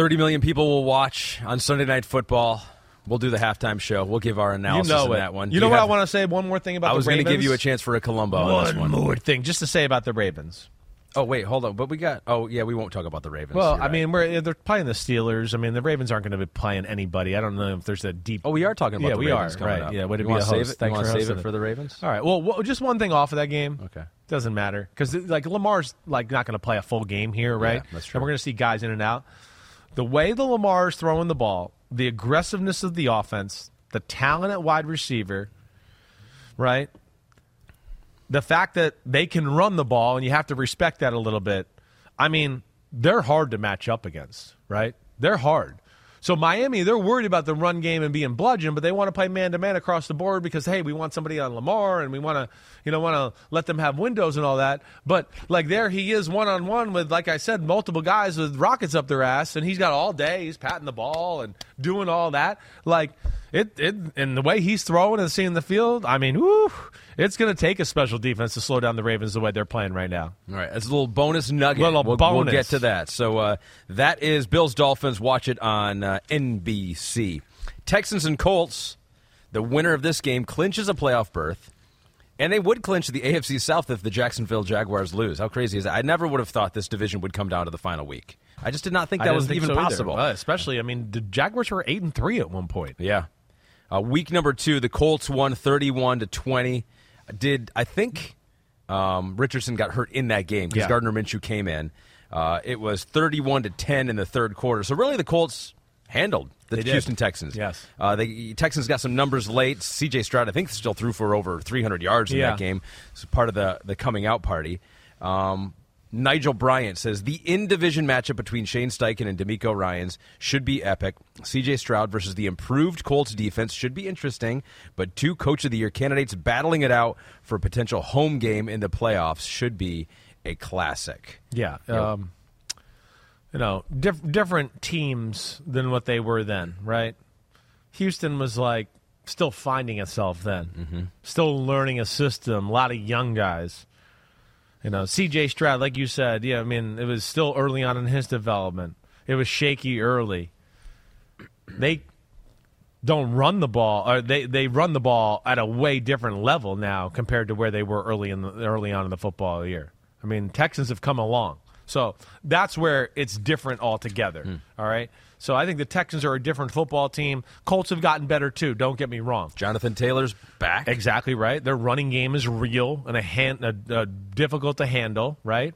30 million people will watch on Sunday Night Football. We'll do the halftime show. We'll give our You analysis know of it. that one. You Do know what have- I want to say? One more thing about I was going to give you a chance for a Columbo on this One one. more thing, just to say about the Ravens. Oh wait, hold on. But we got. Oh yeah, we won't talk about the Ravens. Well, You're I right. mean, we're, they're playing the Steelers. I mean, the Ravens aren't going to be playing anybody. I don't know if there's a deep. Oh, we are talking about Yeah, the we Ravens are, coming right, up. yeah, way to you be a save host. it? Thanks you for save it it. for the Ravens? All right. Well, wh- just one thing off of that game. Okay. Doesn't matter because like Lamar's like not going to play a full game here, right? that's true. And we're going to see guys in and out. The way the Lamar is throwing the ball, the aggressiveness of the offense, the talent at wide receiver, right? The fact that they can run the ball, and you have to respect that a little bit. I mean, they're hard to match up against, right? They're hard. So Miami, they're worried about the run game and being bludgeoned, but they want to play man to man across the board because hey, we want somebody on Lamar and we want to, you know, want to let them have windows and all that. But like there, he is one on one with, like I said, multiple guys with rockets up their ass, and he's got all day. He's patting the ball and doing all that. Like it, it, and the way he's throwing and seeing the field, I mean, whoo, it's going to take a special defense to slow down the Ravens the way they're playing right now. All right, as a little bonus nugget, Little we'll, bonus. we'll get to that. So uh, that is Bills Dolphins. Watch it on uh, NBC. Texans and Colts. The winner of this game clinches a playoff berth. And they would clinch the AFC South if the Jacksonville Jaguars lose. How crazy is that? I never would have thought this division would come down to the final week. I just did not think that was think even so possible. Especially, I mean, the Jaguars were eight and three at one point. Yeah. Uh, week number two, the Colts won 31 to 20. Did I think um, Richardson got hurt in that game because Yeah. Gardner Minshew came in? Uh, it was 31 to 10 in the third quarter. So really, the Colts handled the They did. Houston Texans. Yes. Uh, the Texans got some numbers late. C.J. Stroud, I think, still threw for over 300 yards in Yeah. that game. It's part of the the coming out party. Um, Nigel Bryant says the in division matchup between Shane Steichen and DeMeco Ryans should be epic. CJ Stroud versus the improved Colts defense should be interesting, but two Coach of the Year candidates battling it out for a potential home game in the playoffs should be a classic. Yeah. Um, you know, diff- different teams than what they were then, right? Houston was like still finding itself then, still learning a system, a lot of young guys. You know, CJ Stroud, like you said, yeah, I mean, it was still early on in his development. It was shaky early. They don't run the ball, or they, they run the ball at a way different level now compared to where they were early in the, early on in the football year. I mean, Texans have come along, so that's where it's different altogether. Hmm. all right, so I think the Texans are a different football team. Colts have gotten better too. Don't get me wrong. Jonathan Taylor's back. Exactly right. Their running game is real and a, hand, a, a difficult to handle. Right.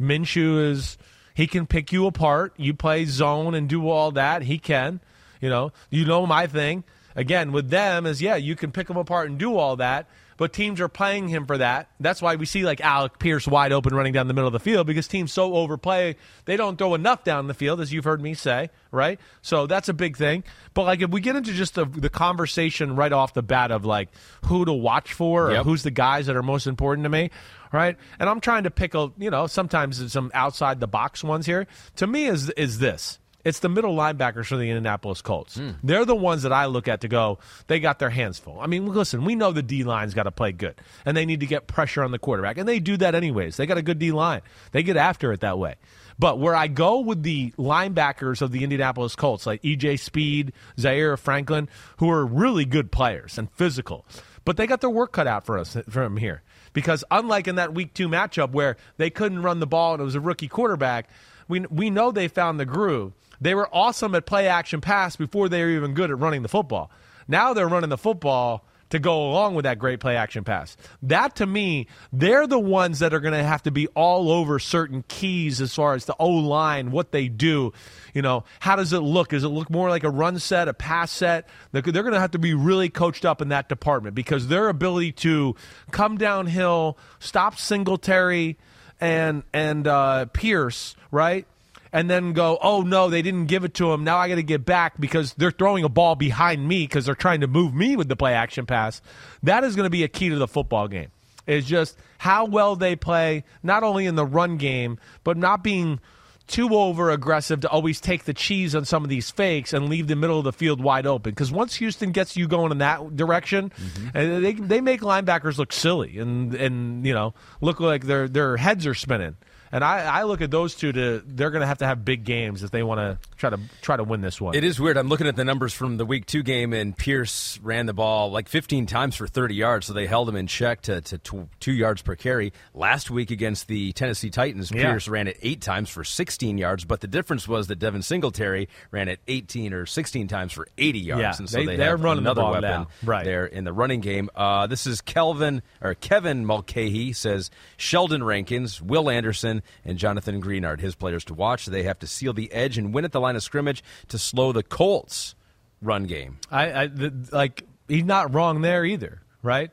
Minshew is he can pick you apart. You play zone and do all that. He can. You know. You know my thing. Again with them is yeah you can pick them apart and do all that. But teams are playing him for that. That's why we see like Alec Pierce wide open running down the middle of the field because teams so overplay they don't throw enough down the field as you've heard me say, right? So that's a big thing. But like if we get into just the, the conversation right off the bat of like who to watch for or Yep. who's the guys that are most important to me, right? And I'm trying to pick a you know sometimes some outside the box ones here. To me is is this. It's the middle linebackers for the Indianapolis Colts. Hmm. They're the ones that I look at to go, they got their hands full. I mean, listen, we know the D line's got to play good, and they need to get pressure on the quarterback, and they do that anyways. They got a good D line, they get after it that way. But where I go with the linebackers of the Indianapolis Colts, like EJ Speed, Zaire Franklin, who are really good players and physical, but they got their work cut out for us from here. Because unlike in that week two matchup where they couldn't run the ball and it was a rookie quarterback, we, we know they found the groove. They were awesome at play action pass before they were even good at running the football. Now they're running the football to go along with that great play action pass. That to me, they're the ones that are going to have to be all over certain keys as far as the O line, what they do. You know, how does it look? Does it look more like a run set, a pass set? They're, going to have to be really coached up in that department because their ability to come downhill, stop Singletary and and uh, Pierce, right? And then go, oh no, they didn't give it to him. Now I got to get back because they're throwing a ball behind me because they're trying to move me with the play action pass. That is going to be a key to the football game. Is just how well they play, not only in the run game, but not being too over aggressive to always take the cheese on some of these fakes and leave the middle of the field wide open. Because once Houston gets you going in that direction, mm-hmm. and they they make linebackers look silly and and you know look like their their heads are spinning. And I, I look at those two to they're going to have to have big games if they want to try to try to win this one. It is weird. I'm looking at the numbers from the week two game, and Pierce ran the ball like 15 times for 30 yards, so they held him in check to, to tw- two yards per carry. Last week against the Tennessee Titans, Yeah. Pierce ran it eight times for 16 yards, but the difference was that Devin Singletary ran it 18 or 16 times for 80 yards, Yeah, and so they- they, they're have running the another ball weapon now. Right. there in the running game. Uh, this is Kelvin or Kevin Mulcahy says Sheldon Rankins, Will Anderson, And Jonathan Greenard, his players to watch. They have to seal the edge and win at the line of scrimmage to slow the Colts' run game. I, I the, like he's not wrong there either, right?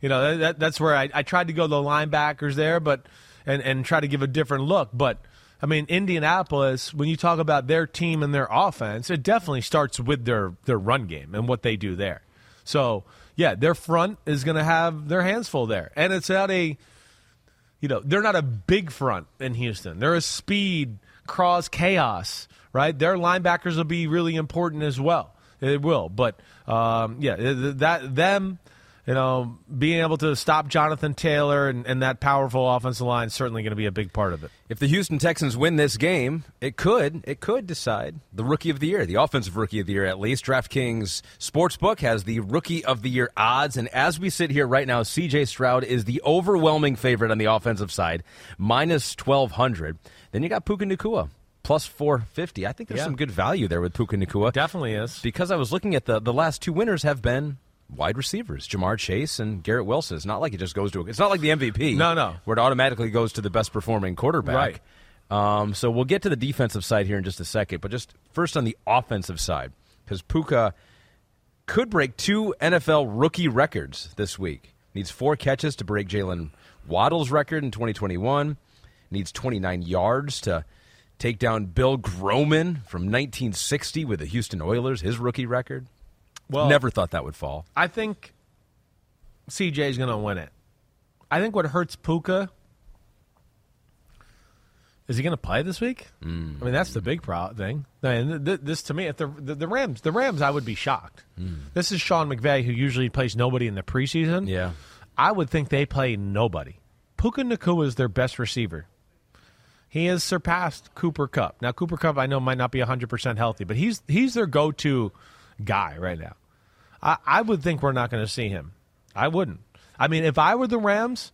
You know that, that's where I, I tried to go the linebackers there, but and and try to give a different look, but. I mean, Indianapolis, when you talk about their team and their offense, it definitely starts with their, their run game and what they do there. So, yeah, their front is going to have their hands full there. And it's at a, you know, they're not a big front in Houston. They're a speed, cross, chaos, right? Their linebackers will be really important as well. It will. But, um, yeah, that them – you know, being able to stop Jonathan Taylor and, and that powerful offensive line is certainly going to be a big part of it. If the Houston Texans win this game, it could it could decide the rookie of the year, the offensive rookie of the year at least. DraftKings Sportsbook has the rookie of the year odds, and as we sit here right now, C.J. Stroud is the overwhelming favorite on the offensive side, minus twelve hundred. Then you got Puka Nacua plus 450. I think there's yeah. some good value there with Puka Nacua. Definitely is. Because I was looking at the the last two winners have been wide receivers, Ja'Marr Chase and Garrett Wilson. It's not like it just goes to. It's not like the MVP. No, no, where it automatically goes to the best performing quarterback. Right. Um, so we'll get to the defensive side here in just a second, but just first on the offensive side, because Puka could break two NFL rookie records this week. Needs four catches to break Jaylen Waddle's record in 2021. Needs 29 yards to take down Bill Groman from 1960 with the Houston Oilers, his rookie record. Well, never thought that would fall. I think CJ is going to win it. I think what hurts Puka is he going to play this week? Mm. I mean, that's the big pro- thing. I mean, th- this to me, if the, the, the Rams, the Rams, I would be shocked. Mm. This is Sean McVay, who usually plays nobody in the preseason. Yeah, I would think they play nobody. Puka Nacua is their best receiver. He has surpassed Cooper Kupp. Now, Cooper Kupp, I know might not be 100% healthy, but he's he's their go-to guy right now. I, I would think we're not going to see him. I wouldn't. I mean, if I were the Rams,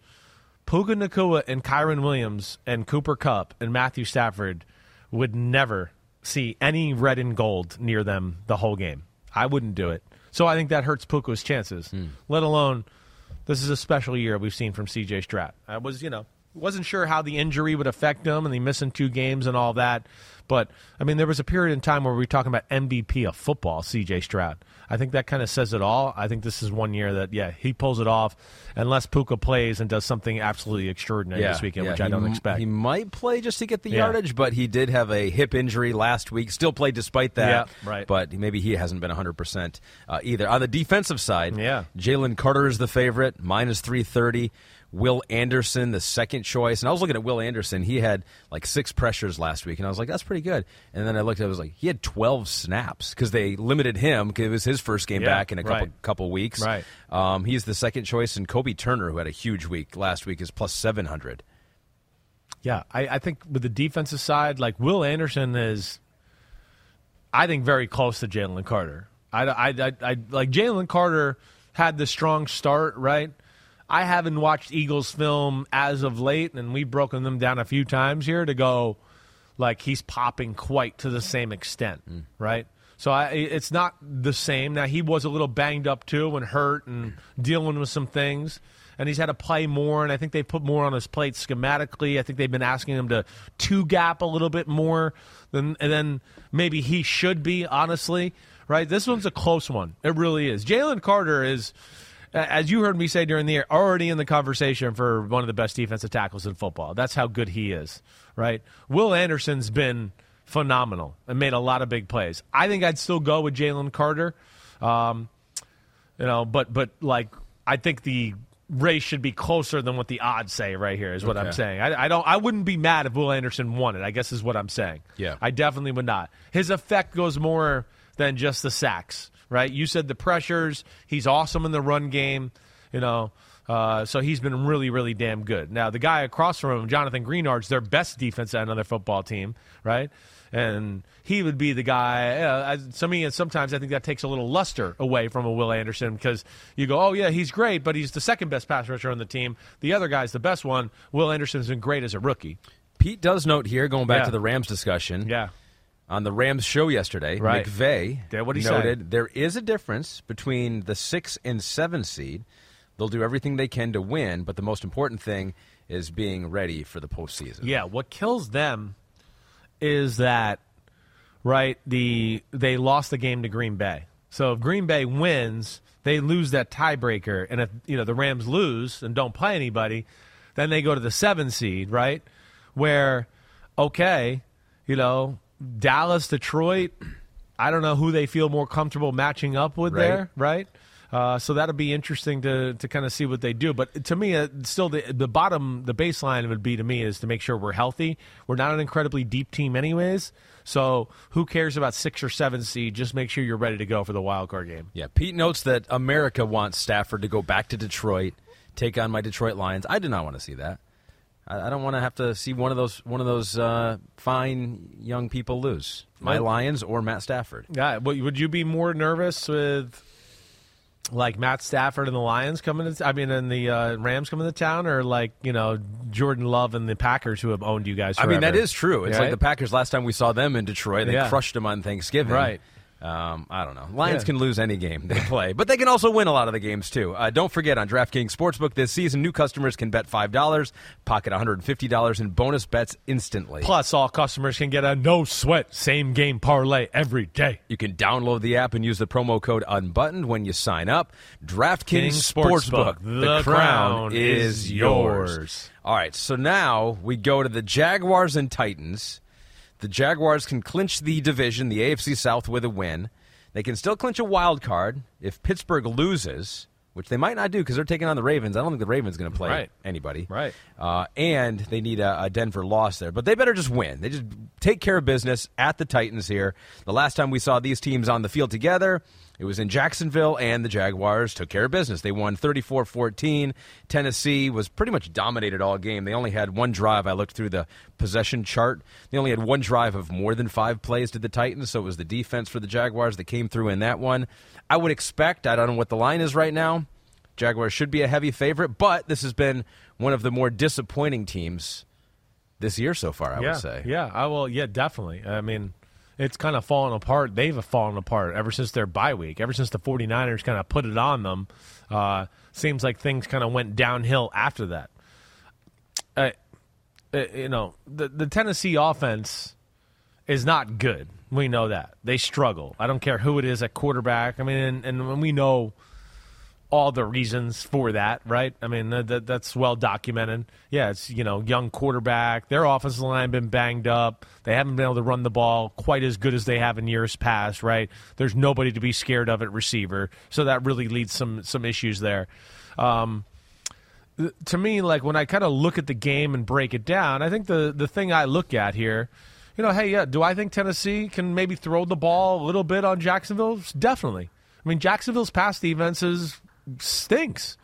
Puka Nacua and Kyren Williams and Cooper Kupp and Matthew Stafford would never see any red and gold near them the whole game. I wouldn't do it. So I think that hurts Puka's chances. Mm. Let alone, this is a special year we've seen from C.J. Stroud. I was, you know, wasn't sure how the injury would affect him and the missing two games and all that. But I mean, there was a period in time where we were talking about MVP of football, C.J. Stroud. I think that kind of says it all. I think this is one year that yeah he pulls it off, unless Puka plays and does something absolutely extraordinary yeah, this weekend, yeah, which I don't m- expect. He might play just to get the Yeah. yardage, but he did have a hip injury last week. Still played despite that. Right. But maybe he hasn't been 100 percent uh, either. On the defensive side, Yeah. Jalen Carter is the favorite, minus 330. Will Anderson, the second choice. And I was looking at Will Anderson. He had like six pressures last week, and I was like, that's pretty good. And then I looked at it, I was like, he had 12 snaps because they limited him because it was his first game Yeah, back in a couple, right. couple weeks. Right. Um, he's the second choice, and Kobie Turner, who had a huge week last week, is plus 700. Yeah, I, I think with the defensive side, like Will Anderson is, I think very close to Jalen Carter. I, I, I, I like Jalen Carter had the strong start, right? I haven't watched Eagles film as of late, and we've broken them down a few times here to go like he's popping quite to the same extent, mm. right? So I, it's not the same. Now he was a little banged up too and hurt and dealing with some things, and he's had to play more. And I think they put more on his plate schematically. I think they've been asking him to two gap a little bit more than and then maybe he should be. Honestly, right? This one's a close one. It really is. Jalen Carter is as you heard me say during the year, already in the conversation for one of the best defensive tackles in football. That's how good he is, right? Will Anderson's been phenomenal and made a lot of big plays. I think I'd still go with Jalen Carter, um, you know, but but like I think the race should be closer than what the odds say right here is what I'm saying. I, I don't I wouldn't be mad if Will Anderson won it. I guess is what I'm saying. Yeah. I definitely would not. His effect goes more than just the sacks, right? You said the pressures. He's awesome in the run game, you know. Uh, so he's been really, really damn good. Now the guy across from him, Jonathan Greenard's their best defense end on their football team, right? And he would be the guy. Uh, to me, and sometimes I think that takes a little luster away from a Will Anderson because you go, oh yeah, he's great, but he's the second best pass rusher on the team. The other guy's the best one. Will Anderson's been great as a rookie. Pete does note here, going back Yeah. to the Rams discussion, Yeah. On the Rams show yesterday, Right. McVay Yeah, what'd he noted there is a difference between the six and seven seed. They'll do everything they can to win, but the most important thing is being ready for the postseason. Yeah, what kills them is that right the they lost the game to Green Bay. So if Green Bay wins, they lose that tiebreaker, and if you know the Rams lose and don't play anybody, then they go to the seven seed, right? Where okay, you know Dallas, Detroit. I don't know who they feel more comfortable matching up with Right. there, right? Uh, so that'll be interesting to to kind of see what they do. But to me, uh, still the the bottom, the baseline would be to me is to make sure we're healthy. We're not an incredibly deep team, anyways. So who cares about six or seven seed? Just make sure you're ready to go for the wild card game. Yeah, Pete notes that America wants Stafford to go back to Detroit, take on my Detroit Lions. I do not want to see that. I, I don't want to have to see one of those one of those uh, fine young people lose. My Lions or Matt Stafford. Yeah, would you be more nervous with like Matt Stafford and the Lions coming to? I mean, and the uh, Rams coming to town, or like you know Jordan Love and the Packers who have owned you guys? I mean, that is true. It's Right? like the Packers last time we saw them in Detroit. They Yeah. crushed them on Thanksgiving. Right. Um, I don't know. Lions Yeah. can lose any game they play, but they can also win a lot of the games too. Uh, don't forget on DraftKings Sportsbook this season, new customers can bet five dollars, pocket one hundred and fifty dollars in bonus bets instantly. Plus, all customers can get a no sweat same game parlay every day. You can download the app and use the promo code UNBUTTONED when you sign up. DraftKings Kings Sportsbook. Sportsbook. The, The crown, crown is is yours. yours. All right, so now we go to the Jaguars and Titans. The Jaguars can clinch the division, the AFC South, with a win. They can still clinch a wild card if Pittsburgh loses, which they might not do because they're taking on the Ravens. I don't think the Ravens going to play Right. anybody. Right. Uh, and they need a, a Denver loss there. But they better just win. They just take care of business at the Titans here. The last time we saw these teams on the field together, it was in Jacksonville, and the Jaguars took care of business. They won 34 14. Tennessee was pretty much dominated all game. They only had one drive. I looked through the possession chart. They only had one drive of more than five plays to the Titans, so it was the defense for the Jaguars that came through in that one. I would expect, I don't know what the line is right now. Jaguars should be a heavy favorite, but this has been one of the more disappointing teams this year so far, I yeah, would say. Yeah, I will. Yeah, definitely. I mean, it's kind of fallen apart. They've fallen apart ever since their bye week. Ever since the 49ers kind of put it on them, uh, seems like things kind of went downhill after that. Uh, you know, the the Tennessee offense is not good. We know that they struggle. I don't care who it is at quarterback. I mean, and, and we know all the reasons for that, right? I mean, that, that, that's well documented. Yeah, it's you know young quarterback. Their offensive line been banged up. They haven't been able to run the ball quite as good as they have in years past, right? There's nobody to be scared of at receiver, so that really leads some some issues there. Um, to me, like when I kind of look at the game and break it down, I think the the thing I look at here, you know, hey, yeah, do I think Tennessee can maybe throw the ball a little bit on Jacksonville? Definitely. I mean, Jacksonville's pass defense is stinks.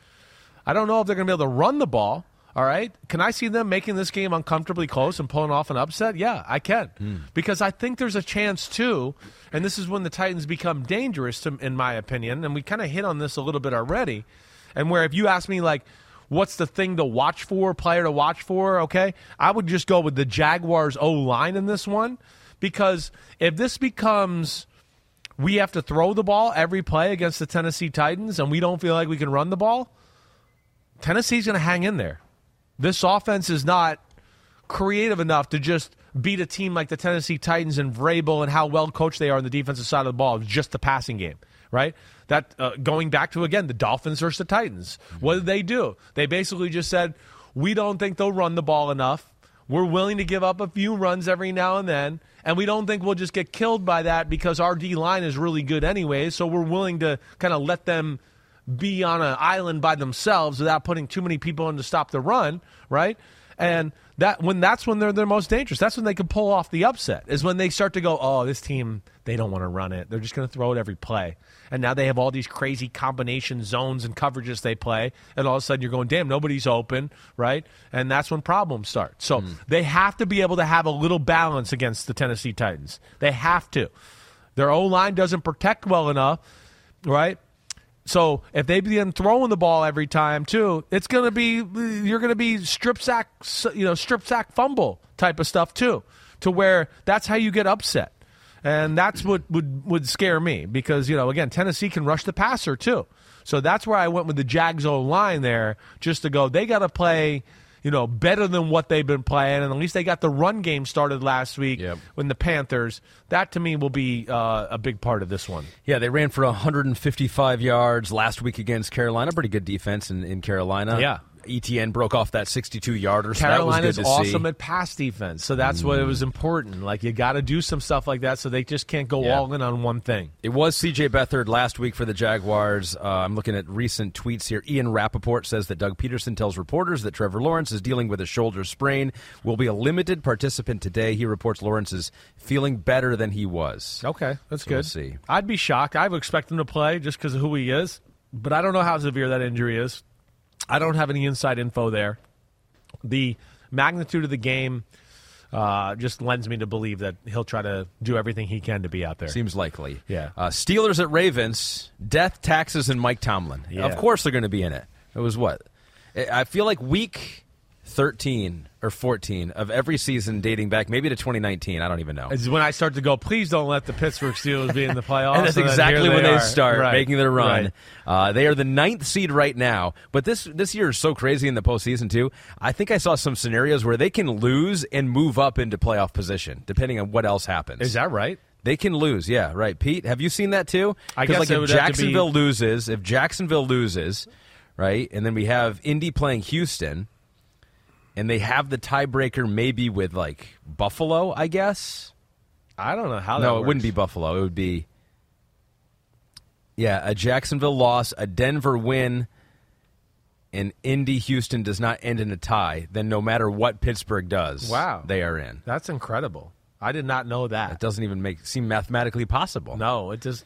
I don't know if they're going to be able to run the ball. All right. Can I see them making this game uncomfortably close and pulling off an upset? Yeah, I can. Hmm. Because I think there's a chance, too, and this is when the Titans become dangerous, to, in my opinion, and we kind of hit on this a little bit already. And where if you ask me, like, what's the thing to watch for, player to watch for, okay, I would just go with the Jaguars O line in this one. Because if this becomes we have to throw the ball every play against the Tennessee Titans and we don't feel like we can run the ball, Tennessee's going to hang in there. This offense is not creative enough to just beat a team like the Tennessee Titans and Vrabel and how well coached they are on the defensive side of the ball. Just the passing game, right? That uh, going back to again the Dolphins versus the Titans. What did they do? They basically just said, "We don't think they'll run the ball enough. We're willing to give up a few runs every now and then, and we don't think we'll just get killed by that because our D line is really good anyway. So we're willing to kind of let them." be on an island by themselves without putting too many people in to stop the run, right? And that when that's when they're their most dangerous. That's when they can pull off the upset. Is when they start to go, oh, this team they don't want to run it. They're just going to throw it every play. And now they have all these crazy combination zones and coverages they play, and all of a sudden you're going, damn, nobody's open, right? And that's when problems start. So hmm. they have to be able to have a little balance against the Tennessee Titans. They have to. Their O line doesn't protect well enough, right? So if they begin throwing the ball every time too, it's going to be you're going to be strip sack, you know, strip sack fumble type of stuff too, to where that's how you get upset, and that's what would would scare me because you know again Tennessee can rush the passer too, so that's where I went with the Jags O line there just to go. They got to play. You know, better than what they've been playing, and at least they got the run game started last week Yep. when the Panthers. That to me will be uh, a big part of this one. Yeah, they ran for 155 yards last week against Carolina. Pretty good defense in, in Carolina. Yeah. ETN broke off that 62 yarder. So that was Carolina's good to awesome see. Mm. at pass defense, so that's what it was important. Like you got to do some stuff like that, so they just can't go Yeah. all in on one thing. It was CJ Beathard last week for the Jaguars. Uh, I'm looking at recent tweets here. Ian Rapoport says that Doug Pederson tells reporters that Trevor Lawrence is dealing with a shoulder sprain. Will be a limited participant today. He reports Lawrence is feeling better than he was. Okay, that's So good. we'll see. I'd be shocked. I would expect him to play just because of who he is, but I don't know how severe that injury is. I don't have any inside info there. The magnitude of the game uh, just lends me to believe that he'll try to do everything he can to be out there. Seems likely. Yeah. Uh, Steelers at Ravens. Death, taxes, and Mike Tomlin. Yeah. Of course they're going to be in it. It was what? I I feel like week 13 or 14 of every season dating back maybe to 2019. I don't even know. Is when I start to go, please don't let the Pittsburgh Steelers be in the playoffs. and that's then exactly when they are. start Right. making their run. Right. Uh, they are the ninth seed right now, but this this year is so crazy in the postseason too. I think I saw some scenarios where they can lose and move up into playoff position depending on what else happens. Is that right? They can lose, yeah, right. Pete, have you seen that too? I guess like if would have to Jacksonville be- loses, if Jacksonville loses, right, and then we have Indy playing Houston, and they have the tiebreaker maybe with like Buffalo, I guess. I don't know how that no, it works. wouldn't be Buffalo. It would be yeah, a Jacksonville loss, a Denver win, and Indy Houston does not end in a tie. Then no matter what Pittsburgh does, Wow. they are in. That's incredible. I did not know that. It doesn't even make seem mathematically possible. No, it does.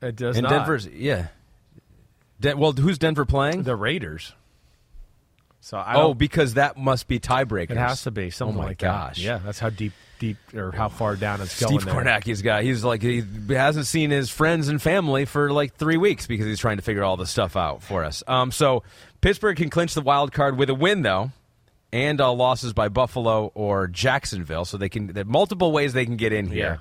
it does and not. Denver's yeah. Den- well, who's Denver playing? the Raiders. So I oh, because that must be tiebreakers. it has to be something oh my like gosh. that. Yeah, that's how deep, deep, or how far down it's Steve going. there. Kornacki's guy. He's like he hasn't seen his friends and family for like three weeks because he's trying to figure all this stuff out for us. Um, so Pittsburgh can clinch the wild card with a win though, and uh, losses by Buffalo or Jacksonville. So they can there are multiple ways they can get in here.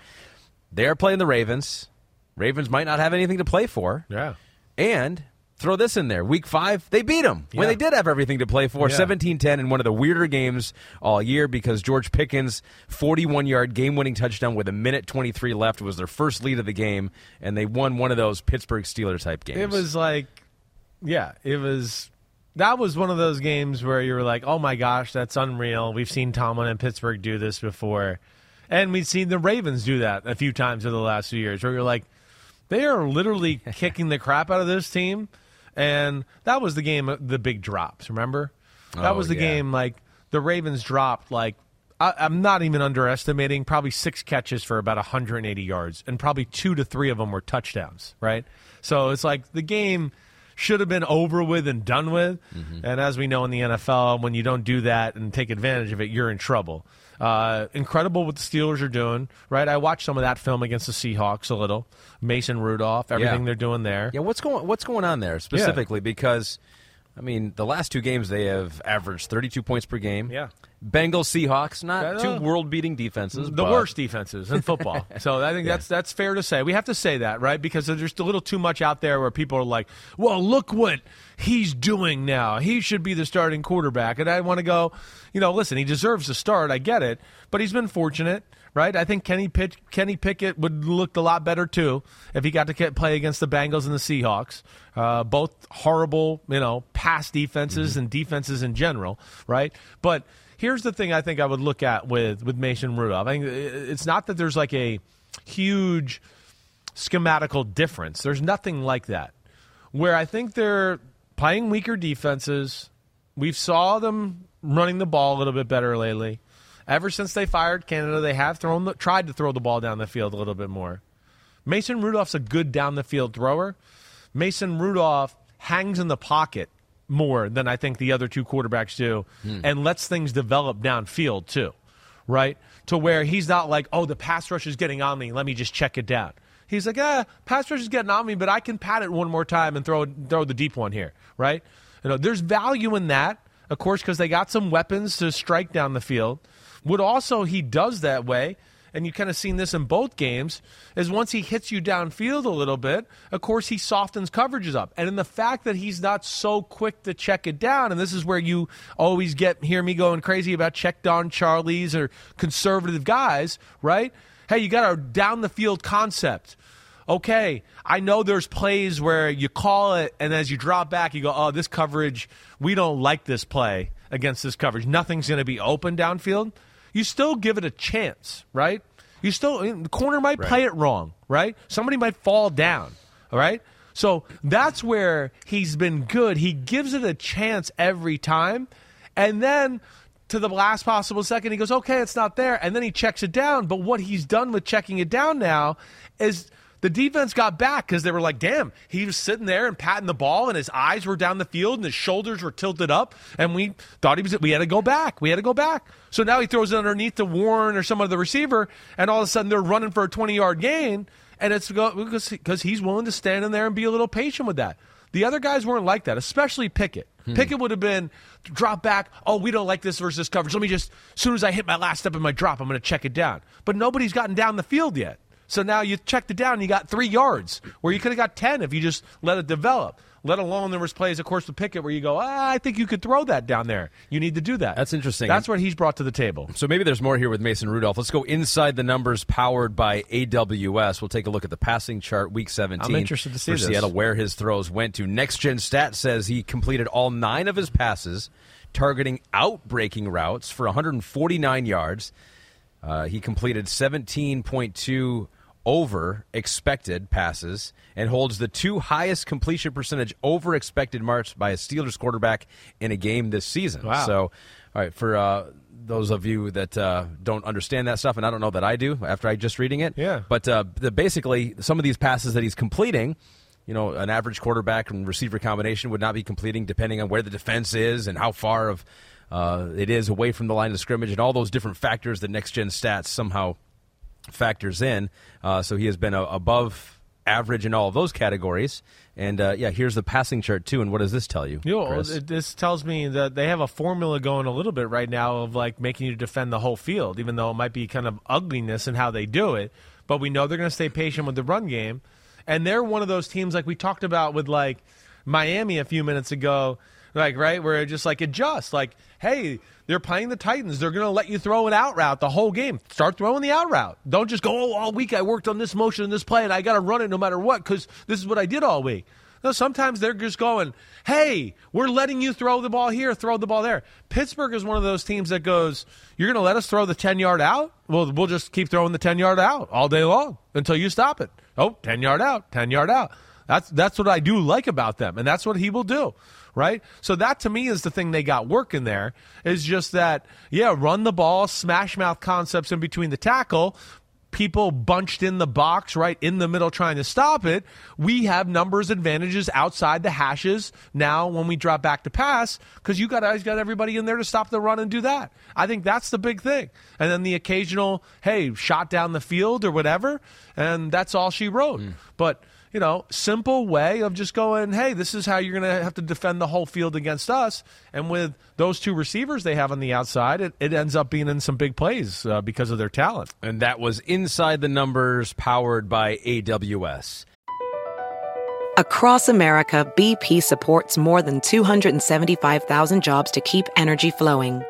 They are playing the Ravens. Ravens might not have anything to play for. Yeah. And throw this in there. Week five, they beat them when they did have everything to play for. Yeah. 17 10 in one of the weirder games all year because George Pickens' 41 yard game winning touchdown with a minute 23 left was their first lead of the game, and they won one of those Pittsburgh Steelers type games. It was like, yeah, it was. That was one of those games where you were like, "Oh my gosh, that's unreal." We've seen Tomlin and Pittsburgh do this before, and we've seen the Ravens do that a few times over the last few years. Where you're like, they are literally kicking the crap out of this team, and that was the game, the big drops. Remember, that Oh, was the yeah. game. Like the Ravens dropped like. I, I'm not even underestimating. Probably six catches for about 180 yards, and probably two to three of them were touchdowns. Right, so it's like the game should have been over with and done with. Mm-hmm. And as we know in the NFL, when you don't do that and take advantage of it, you're in trouble. Uh, incredible what the Steelers are doing, right? I watched some of that film against the Seahawks a little. Mason Rudolph, everything Yeah. they're doing there. yeah, what's going what's going on there specifically? Because I mean, the last two games they have averaged 32 points per game. Yeah. Bengals, Seahawks, not Yeah, two world beating defenses. the but- worst defenses in football. so I think that's that's fair to say. We have to say that, right? Because there's just a little too much out there where people are like, "Well, look what he's doing now. He should be the starting quarterback." And I want to go, you know, listen, he deserves to start. I get it, but he's been fortunate, right? I think Kenny Pitt, Kenny Pickett would look a lot better too if he got to play against the Bengals and the Seahawks. Uh, both horrible, you know, pass defenses and defenses in general, right? But here's the thing I think I would look at with with Mason Rudolph. I think it's not that there's like a huge schematical difference. There's nothing like that. Where I think they're playing weaker defenses. We've saw them running the ball a little bit better lately. Ever since they fired Canada, they have thrown the, tried to throw the ball down the field a little bit more. Mason Rudolph's a good down the field thrower. Mason Rudolph hangs in the pocket more than I think the other two quarterbacks do and lets things develop downfield too, right? To where he's not like, oh, the pass rush is getting on me. Let me just check it down. He's like, ah, pass rush is getting on me, but I can pat it one more time and throw throw the deep one here, right? You know, there's value in that, of course, because they got some weapons to strike down the field. What also he does that way and you kind of seen this in both games, is once he hits you downfield a little bit, of course he softens coverages up. And in the fact that he's not so quick to check it down, and this is where you always get hear me going crazy about check down Charlies or conservative guys, right? Hey, you got a down the field concept okay, I know there's plays where you call it, and as you drop back, you go, oh, this coverage, we don't like this play against this coverage. Nothing's going to be open downfield. You still give it a chance, right? You still, the corner might right. play it wrong, right? Somebody might fall down, all right? So that's where he's been good. He gives it a chance every time. And then to the last possible second, he goes, okay, it's not there. And then he checks it down. But what he's done with checking it down now is the defense got back because they were like, damn, he was sitting there and patting the ball and his eyes were down the field and his shoulders were tilted up. And we thought he was, we had to go back. We had to go back. So now he throws it underneath to Warren or some other receiver. And all of a sudden they're running for a 20 yard gain. And it's because he's willing to stand in there and be a little patient with that. The other guys weren't like that, especially Pickett. Hmm. Pickett would have been drop back. Oh, we don't like this versus coverage. Let me just, as soon as I hit my last step in my drop, I'm going to check it down. But nobody's gotten down the field yet. So now you checked it down and you got three yards where you could have got 10 if you just let it develop. Let alone there was plays, of course, to Pickett where you go, ah, I think you could throw that down there. You need to do that. That's interesting. That's what he's brought to the table. So maybe there's more here with Mason Rudolph. Let's go inside the numbers powered by AWS. We'll take a look at the passing chart week 17. I'm interested to see for this. Seattle, where his throws went to. Next Gen Stat says he completed all nine of his passes, targeting out-breaking routes for 149 yards. Uh, he completed 17.2 over expected passes and holds the two highest completion percentage over expected marks by a Steelers quarterback in a game this season. Wow. So, all right, for uh, those of you that uh, don't understand that stuff, and I don't know that I do after I just reading it. Yeah. But uh, the, basically, some of these passes that he's completing, you know, an average quarterback and receiver combination would not be completing depending on where the defense is and how far of uh, it is away from the line of scrimmage and all those different factors that next gen stats somehow factors in. Uh, so he has been a, above average in all of those categories. And uh, yeah, here's the passing chart too. And what does this tell you? You know, this tells me that they have a formula going a little bit right now of like making you defend the whole field, even though it might be kind of ugliness in how they do it. But we know they're going to stay patient with the run game, and they're one of those teams like we talked about with like Miami a few minutes ago, like right where it just like adjust, like hey they're playing the Titans. They're going to let you throw an out route the whole game. Start throwing the out route. Don't just go, oh, all week I worked on this motion and this play and I got to run it no matter what because this is what I did all week. No, sometimes they're just going, hey, we're letting you throw the ball here, throw the ball there. Pittsburgh is one of those teams that goes, you're going to let us throw the 10 yard out? Well, we'll just keep throwing the 10 yard out all day long until you stop it. Oh, 10 yard out, 10 yard out. That's, that's what I do like about them, and that's what he will do right? So that to me is the thing they got working there is just that, yeah, run the ball, smash mouth concepts in between the tackle, people bunched in the box right in the middle trying to stop it. We have numbers advantages outside the hashes now when we drop back to pass because you guys got everybody in there to stop the run and do that. I think that's the big thing. And then the occasional, hey, shot down the field or whatever, and that's all she wrote. Mm. But you know, simple way of just going, hey, this is how you're going to have to defend the whole field against us. And with those two receivers they have on the outside, it, it ends up being in some big plays uh, because of their talent. And that was Inside the Numbers, powered by AWS. Across America, BP supports more than 275,000 jobs to keep energy flowing.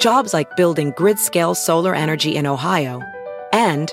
Jobs like building grid scale solar energy in Ohio and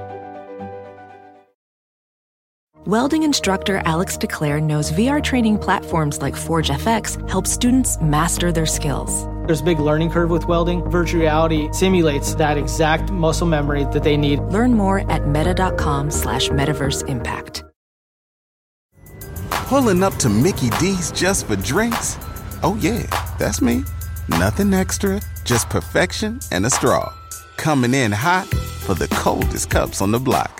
Welding instructor Alex DeClaire knows VR training platforms like Forge FX help students master their skills. There's a big learning curve with welding. Virtual reality simulates that exact muscle memory that they need. Learn more at meta.com slash metaverse impact. Pulling up to Mickey D's just for drinks? Oh yeah, that's me. Nothing extra, just perfection and a straw. Coming in hot for the coldest cups on the block.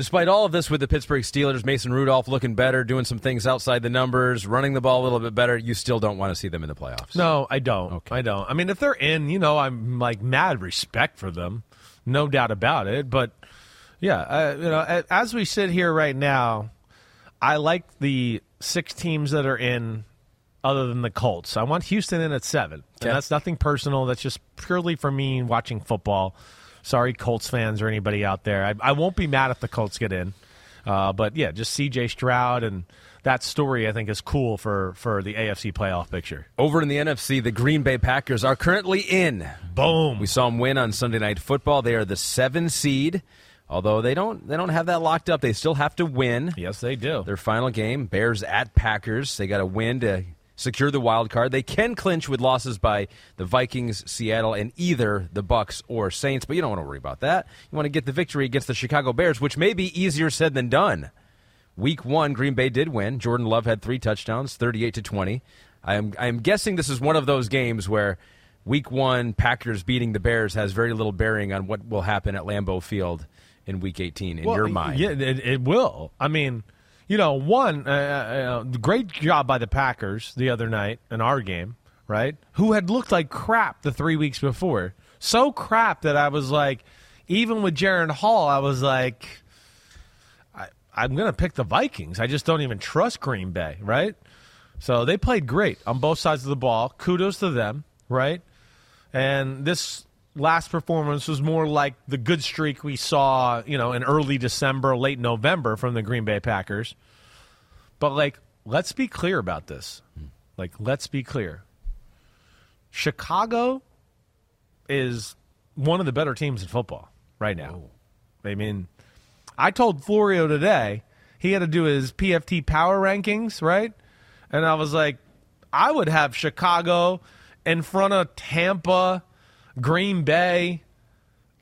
Despite all of this with the Pittsburgh Steelers, Mason Rudolph looking better, doing some things outside the numbers, running the ball a little bit better, you still don't want to see them in the playoffs. No, I don't. Okay. I don't. I mean, if they're in, you know, I'm like mad respect for them, no doubt about it. But yeah, uh, you know, as we sit here right now, I like the six teams that are in, other than the Colts. I want Houston in at seven, okay. and that's nothing personal. That's just purely for me watching football. Sorry, Colts fans or anybody out there. I, I won't be mad if the Colts get in. Uh, but yeah, just C.J. Stroud and that story I think is cool for for the AFC playoff picture. Over in the NFC, the Green Bay Packers are currently in. Boom. We saw them win on Sunday Night Football. They are the seven seed. Although they don't they don't have that locked up. They still have to win. Yes, they do. Their final game, Bears at Packers. They got to win to secure the wild card. They can clinch with losses by the Vikings, Seattle, and either the Bucks or Saints, but you don't want to worry about that. You want to get the victory against the Chicago Bears, which may be easier said than done. Week one, Green Bay did win. Jordan Love had three touchdowns, thirty-eight to twenty. I am I am guessing this is one of those games where Week one, Packers beating the Bears has very little bearing on what will happen at Lambeau Field in Week eighteen. In well, your mind, yeah, it, it will. I mean you know, one uh, uh, great job by the Packers the other night in our game, right? Who had looked like crap the three weeks before, so crap that I was like, even with Jaren Hall, I was like, I, I'm going to pick the Vikings. I just don't even trust Green Bay, right? So they played great on both sides of the ball. Kudos to them, right? And this last performance was more like the good streak we saw, you know, in early December, late November from the Green Bay Packers. But like, let's be clear about this. Like, let's be clear. Chicago is one of the better teams in football right now. Oh. I mean, I told Florio today he had to do his PFT power rankings, right? And I was like, I would have Chicago in front of Tampa, Green Bay.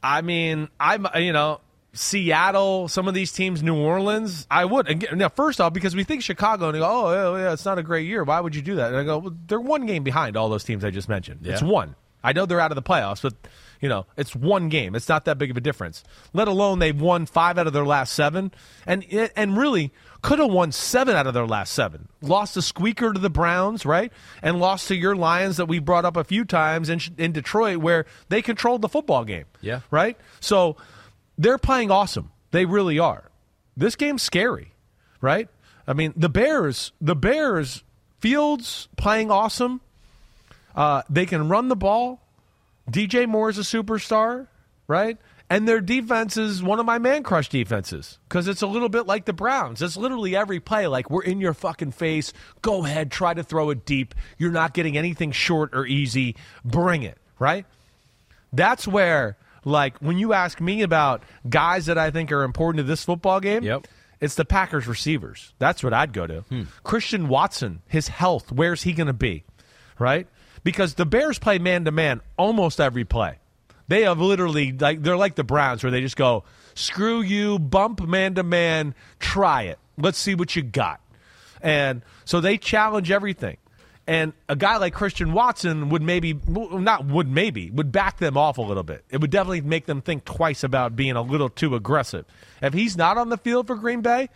I mean, I'm you know Seattle, some of these teams, New Orleans. I would. And now, first off, because we think Chicago, and go, oh yeah, yeah, it's not a great year. Why would you do that? And I go, well, they're one game behind all those teams I just mentioned. Yeah. It's one. I know they're out of the playoffs, but you know, it's one game. It's not that big of a difference. Let alone they've won five out of their last seven, and and really could have won seven out of their last seven. Lost a squeaker to the Browns, right, and lost to your Lions that we brought up a few times in in Detroit, where they controlled the football game. Yeah, right. So they're playing awesome. They really are. This game's scary, right? I mean, the Bears, the Bears, Fields playing awesome. Uh, they can run the ball. DJ Moore is a superstar, right? And their defense is one of my man crush defenses because it's a little bit like the Browns. It's literally every play like we're in your fucking face. Go ahead, try to throw it deep. You're not getting anything short or easy. Bring it, right? That's where, like, when you ask me about guys that I think are important to this football game, yep. it's the Packers receivers. That's what I'd go to. Hmm. Christian Watson, his health, where's he going to be, right? because the Bears play man to man almost every play. They have literally like they're like the Browns where they just go, "Screw you, bump man to man, try it. Let's see what you got." And so they challenge everything. And a guy like Christian Watson would maybe not would maybe would back them off a little bit. It would definitely make them think twice about being a little too aggressive. If he's not on the field for Green Bay,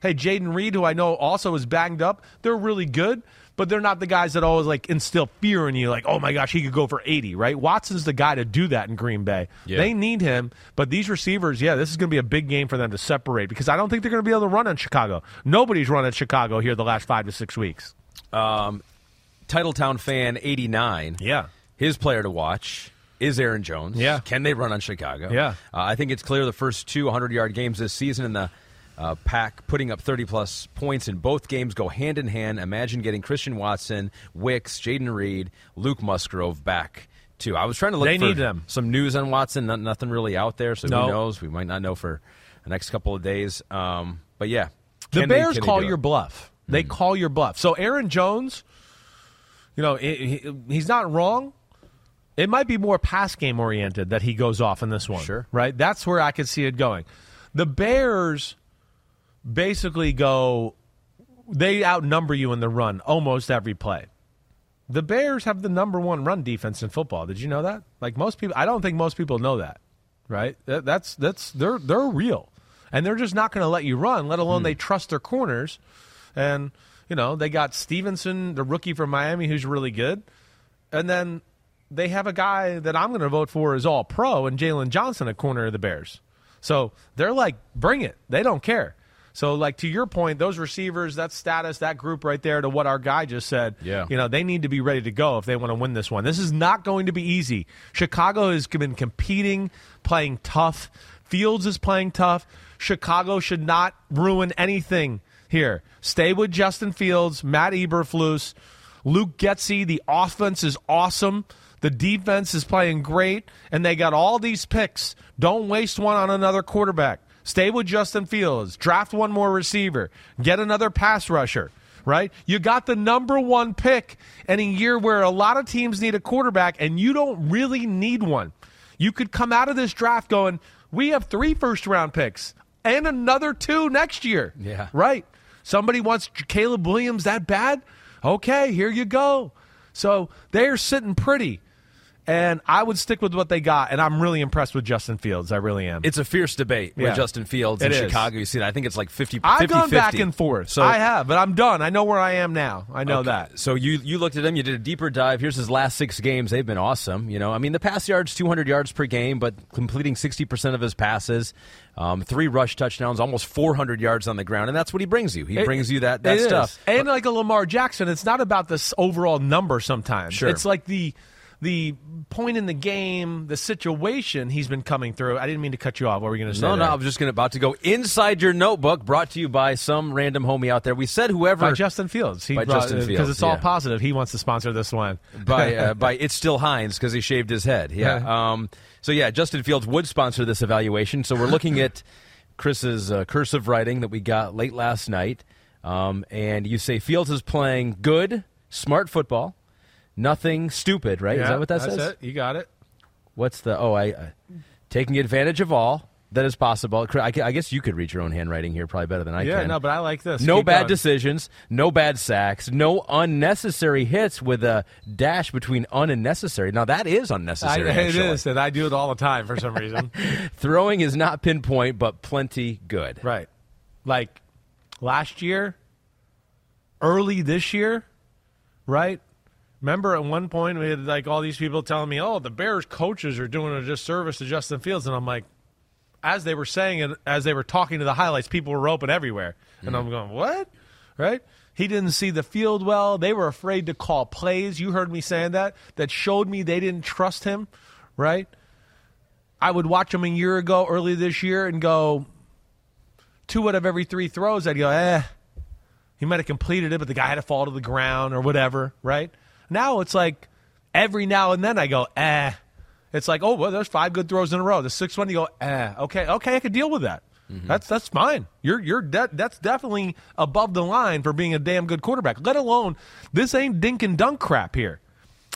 hey, Jayden Reed, who I know also is banged up, they're really good but they're not the guys that always like instill fear in you, like, oh my gosh, he could go for 80, right? Watson's the guy to do that in Green Bay. Yeah. They need him, but these receivers, yeah, this is going to be a big game for them to separate because I don't think they're going to be able to run on Chicago. Nobody's run at Chicago here the last five to six weeks. Um, Titletown fan 89. Yeah. His player to watch is Aaron Jones. Yeah. Can they run on Chicago? Yeah. Uh, I think it's clear the first two 100 yard games this season in the uh, Pack putting up 30 plus points in both games go hand in hand. Imagine getting Christian Watson, Wicks, Jayden Reed, Luke Musgrave back too. I was trying to look they for need them. some news on Watson. Not, nothing really out there, so no. who knows? We might not know for the next couple of days. Um, but yeah, the Bears they, call your it? bluff. They mm call your bluff. So Aaron Jones, you know, he, he's not wrong. It might be more pass game oriented that he goes off in this one. Sure. Right? That's where I could see it going. The Bears basically go they outnumber you in the run almost every play. The Bears have the number one run defense in football. Did you know that? Like most people, I don't think most people know that. Right? That's that's they're they're real, and they're just not going to let you run. Let alone they hmm. trust their corners, and you know they got Stevenson, the rookie from Miami, who's really good, and then they have a guy that I'm going to vote for is all pro, and Jaylon Johnson a corner of the Bears. So they're like, bring it. They don't care. So, like to your point, those receivers, that status, that group right there, to what our guy just said, Yeah. you know, they need to be ready to go if they want to win this one. This is not going to be easy. Chicago has been competing, playing tough. Fields is playing tough. Chicago should not ruin anything here. Stay with Justin Fields, Matt Eberflus, Luke Getsy. The offense is awesome. The defense is playing great, and they got all these picks. Don't waste one on another quarterback. Stay with Justin Fields. Draft one more receiver. Get another pass rusher. Right? You got the number one pick in a year where a lot of teams need a quarterback, and you don't really need one. You could come out of this draft going, we have three first round picks and another two next year. Yeah. Right. Somebody wants Caleb Williams that bad? Okay, here you go. So they're sitting pretty. And I would stick with what they got. And I'm really impressed with Justin Fields. I really am. It's a fierce debate Yeah. with Justin Fields It in is. Chicago. You see that? I think it's like 50 I've 50 gone back and forth. So I have, but I'm done. I know where I am now. I know Okay. that. So you you looked at him. You did a deeper dive. Here's his last six games. They've been awesome. You know, I mean, the pass yards 200 yards per game, but completing 60 percent of his passes, um, three rush touchdowns, almost 400 yards on the ground, and that's what he brings you. He It- brings you that that it is. stuff. And like a Lamar Jackson, it's not about this overall number sometimes. Sure. It's like the the point in the game, the situation he's been coming through. I didn't mean to cut you off. What were you going to say? No, no. I was just gonna about to go inside your notebook. Brought to you by some random homie out there. We said whoever by Justin Fields. He By brought- Justin because it's all yeah. positive. He wants to sponsor this one. by uh, by it's still Hines because he shaved his head. Yeah. Um, so yeah, Justin Fields would sponsor this evaluation. So we're looking at Chris's uh, cursive writing that we got late last night, um, and you say Fields is playing good, smart football, nothing stupid. Right? is that what that that's says? It. You got it. What's the? Oh, I uh, taking advantage of all that is possible. I, I guess you could read your own handwriting here probably better than I yeah, can. no, but I like this. No Keep bad going. decisions, no bad sacks, no unnecessary hits with a dash between un and necessary. Now that is I, unnecessary. it actually. is, and I do it all the time for some reason. Throwing is not pinpoint, but plenty good. right. Like last year, early this year, right? Remember at one point we had like all these people telling me, "Oh, the Bears coaches are doing a disservice to Justin Fields," and I'm like, as they were saying it, as they were talking to the highlights, people were open everywhere, and I'm going, "What?" Right? He didn't see the field well. They were afraid to call plays. You heard me saying that. That showed me they didn't trust him. Right? I would watch him a year ago, early this year, and go two out of every three throws. I'd go, eh. He might have completed it, but the guy had to fall to the ground or whatever, right? Now it's like every now and then I go, eh. It's like, oh, well, there's five good throws in a row. The sixth one, you go, eh. Okay, okay, I could deal with that. That's that's fine. You're you're de- that's definitely above the line for being a damn good quarterback. Let alone this ain't dink and dunk crap here,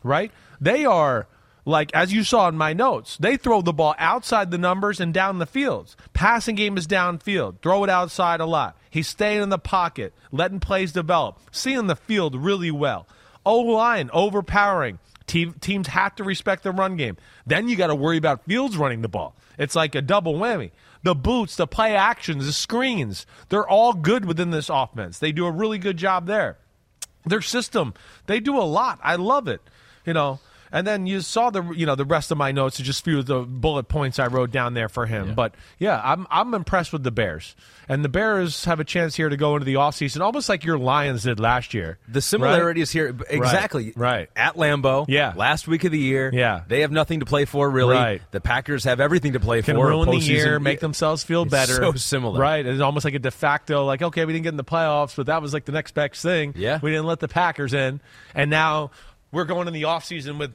right? They are like as you saw in my notes, they throw the ball outside the numbers and down the fields. Passing game is downfield. Throw it outside a lot. He's staying in the pocket, letting plays develop, seeing the field really well. O line overpowering. Te- teams have to respect the run game. Then you got to worry about Fields running the ball. It's like a double whammy. The boots, the play actions, the screens, they're all good within this offense. They do a really good job there their system they do a lot i love it you know and then you saw the you know the rest of my notes are just a few of the bullet points i wrote down there for him but yeah i'm i'm impressed with the bears and the bears have a chance here to go into the offseason almost like your lions did last year The similarities here, exactly. right. At Lambeau. Yeah. Last week of the year. Yeah. They have nothing to play for, really. Right. The Packers have everything to play can for. ruin the year, make themselves feel It's better. so similar. right? It's almost like a de facto, like okay, we didn't get in the playoffs, but that was like the next best thing. Yeah. we didn't let the Packers in, and now we're going in the offseason with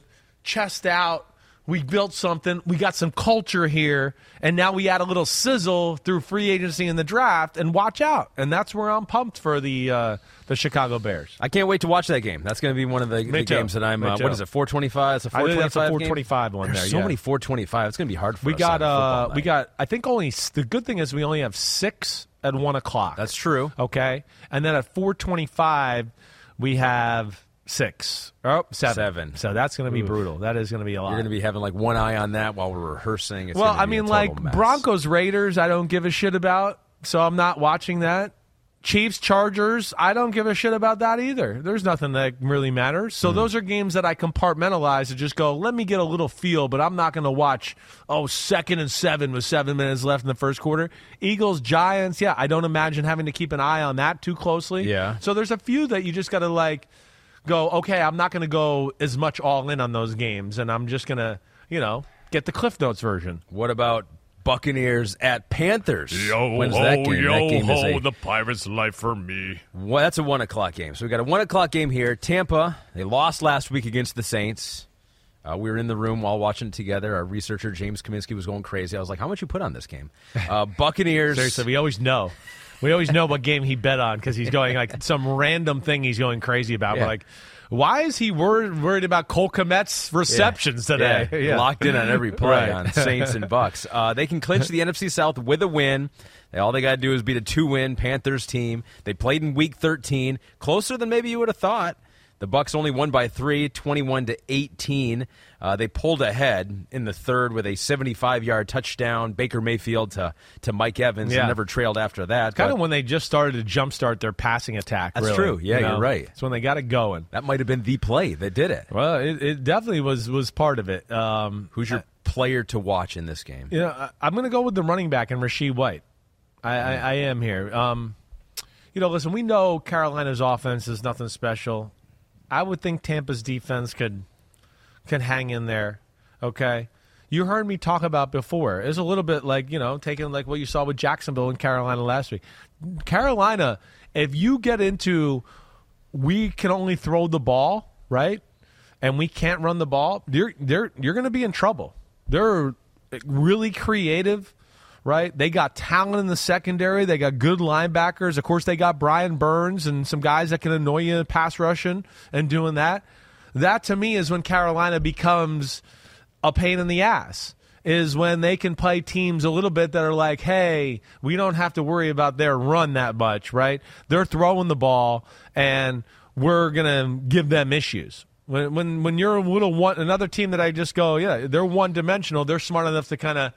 chest out. We built something. We got some culture here, and now we add a little sizzle through free agency and the draft. And watch out! And that's where I'm pumped for the uh, the Chicago Bears. I can't wait to watch that game. That's going to be one of the, the games that I'm. Uh, what is it? 425. It's a I think 425. that's a game? 425 one There's there, so yeah. many 425. It's going to be hard for We us got uh we got I think only the good thing is we only have six at one o'clock. That's true. Okay, and then at four twenty-five, we have six. Oh, seven. Seven. So that's going to be brutal. That is going to be a lot. You're going to be having like one eye on that while we're rehearsing. It's well, I mean, like mess. Broncos Raiders, I don't give a shit about, so I'm not watching that. Chiefs Chargers, I don't give a shit about that either. There's nothing that really matters. So hmm. those are games that I compartmentalize to just go, let me get a little feel, but I'm not going to watch, oh, second and seven with seven minutes left in the first quarter. Eagles, Giants, yeah, I don't imagine having to keep an eye on that too closely. Yeah. So there's a few that you just got to like go, okay, I'm not going to go as much all in on those games, and I'm just going to, you know, get the Cliff Notes version. What about Buccaneers at Panthers? When's that game? that game is a, Pirates' life for me. well, that's a one o'clock game. So we got a one o'clock game here. Tampa. They lost last week against the Saints. Uh, we were in the room while watching it together. Our researcher James Kaminsky was going crazy. I was like, "How much you put on this game?" Uh, Buccaneers. Seriously, we always know. We always know what game he bet on because he's going like some random thing he's going crazy about. Yeah. We're like, why is he worried, worried about Cole Kmet's receptions today? Yeah, locked in on every play Right. on Saints and Bucks. Uh, they can clinch the NFC South with a win. They, all they got to do is beat a two-win Panthers team. They played in Week 13, closer than maybe you would have thought. The Bucks only won by three, 21 to 18. Uh, they pulled ahead in the third with a 75-yard touchdown. Baker Mayfield to to Mike Evans, Yeah. and never trailed after that. Kind of when they just started to jumpstart their passing attack. That's really, true. Yeah, you you're know? right. It's when they got it going. that might have been the play that did it. Well, it, it definitely was was part of it. Um, Who's your player to watch in this game? You know, I, I'm going to go with the running back and Rachaad White. I, I, I am here. Um, you know, listen, we know Carolina's offense is nothing special. I would think Tampa's defense could can hang in there. Okay, you heard me talk about before. It's a little bit like you know taking like what you saw with Jacksonville and Carolina last week. Carolina, if you get into we can only throw the ball, right? And we can't run the ball, you're they're you're going to be in trouble. They're really creative, right? They got talent in the secondary. They got good linebackers. Of course, they got Brian Burns and some guys that can annoy you pass rushing and doing that. That to me is when Carolina becomes a pain in the ass. Is when they can play teams a little bit that are like, hey, we don't have to worry about their run that much, right? They're throwing the ball, and we're gonna give them issues. When when when you're a little one, another team that I just go, yeah, they're one dimensional. They're smart enough to kind of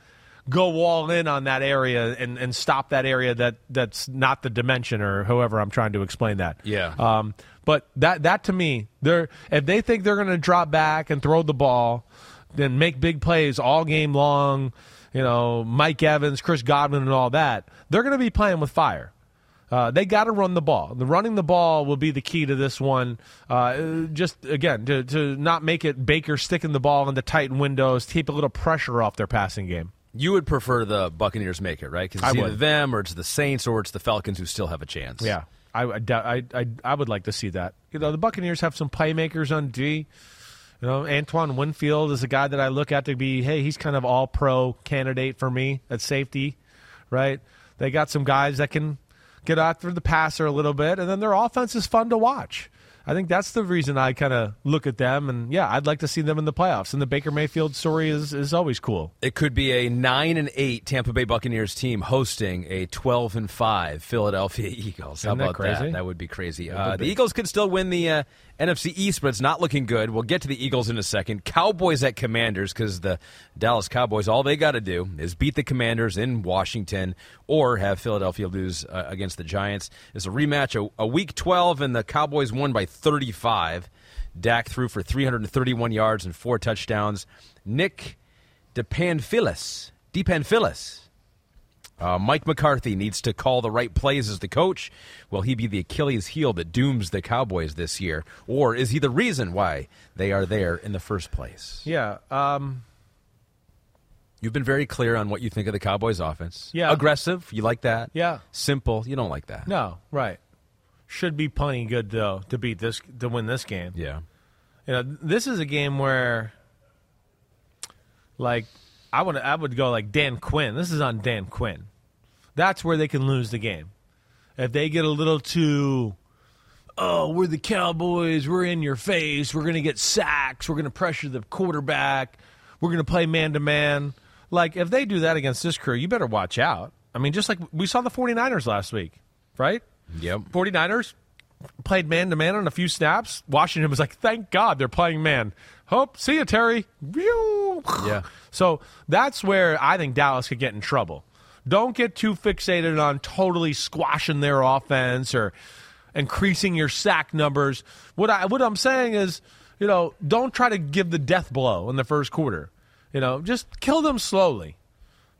go all in on that area and, and stop that area that that's not the dimension or however I'm trying to explain that. Yeah. Um, but that that to me, they're if they think they're going to drop back and throw the ball, then make big plays all game long. You know, Mike Evans, Chris Godwin, and all that. They're going to be playing with fire. Uh, they got to run the ball. The running the ball will be the key to this one. Uh, just again to to not make it Baker sticking the ball into tight windows, keep a little pressure off their passing game. You would prefer the Buccaneers make it, right? Because I it's either would. them or it's the Saints or it's the Falcons who still have a chance. Yeah, I, I, I, I, I would like to see that. You know, the Buccaneers have some playmakers on D. You know, Antoine Winfield is a guy that I look at to be, hey, he's kind of all pro candidate for me at safety, right? They got some guys that can get after the passer a little bit, and then their offense is fun to watch. I think that's the reason I kind of look at them, and yeah, I'd like to see them in the playoffs. And the Baker Mayfield story is is always cool. It could be a nine and eight Tampa Bay Buccaneers team hosting a twelve and five Philadelphia Eagles. How Isn't that about crazy? that? That would be crazy. That Uh, the. Eagles could still win the uh, NFC East, but it's not looking good. We'll get to the Eagles in a second. Cowboys at Commanders because the Dallas Cowboys, all they got to do is beat the Commanders in Washington or have Philadelphia lose uh, against the Giants. It's a rematch, a, a Week twelve, and the Cowboys won by thirty five. Dak threw for 331 yards and four touchdowns. Nick DePanfilis, DePanfilis. Uh, Mike McCarthy needs to call the right plays as the coach. Will he be the Achilles heel that dooms the Cowboys this year, or is he the reason why they are there in the first place? Yeah, um, You've been very clear on what you think of the Cowboys' offense. Yeah. aggressive. You like that. Yeah. simple. You don't like that. no, right. Should be plenty good though to beat this to win this game. Yeah. You know, this is a game where, like, I would I would go like Dan Quinn. This is on Dan Quinn. That's where they can lose the game if they get a little too. Oh, we're the Cowboys. We're in your face. We're going to get sacks. We're going to pressure the quarterback. We're going to play man to man. Like if they do that against this crew, you better watch out. I mean, just like we saw the 49ers last week, right? Yep. 49ers played man to man on a few snaps. Washington was like, thank God they're playing man. Hope, see you, Terry. Yeah. So that's where I think Dallas could get in trouble. Don't get too fixated on totally squashing their offense or increasing your sack numbers. What I what I'm saying is, you know, don't try to give the death blow in the first quarter. You know, just kill them slowly.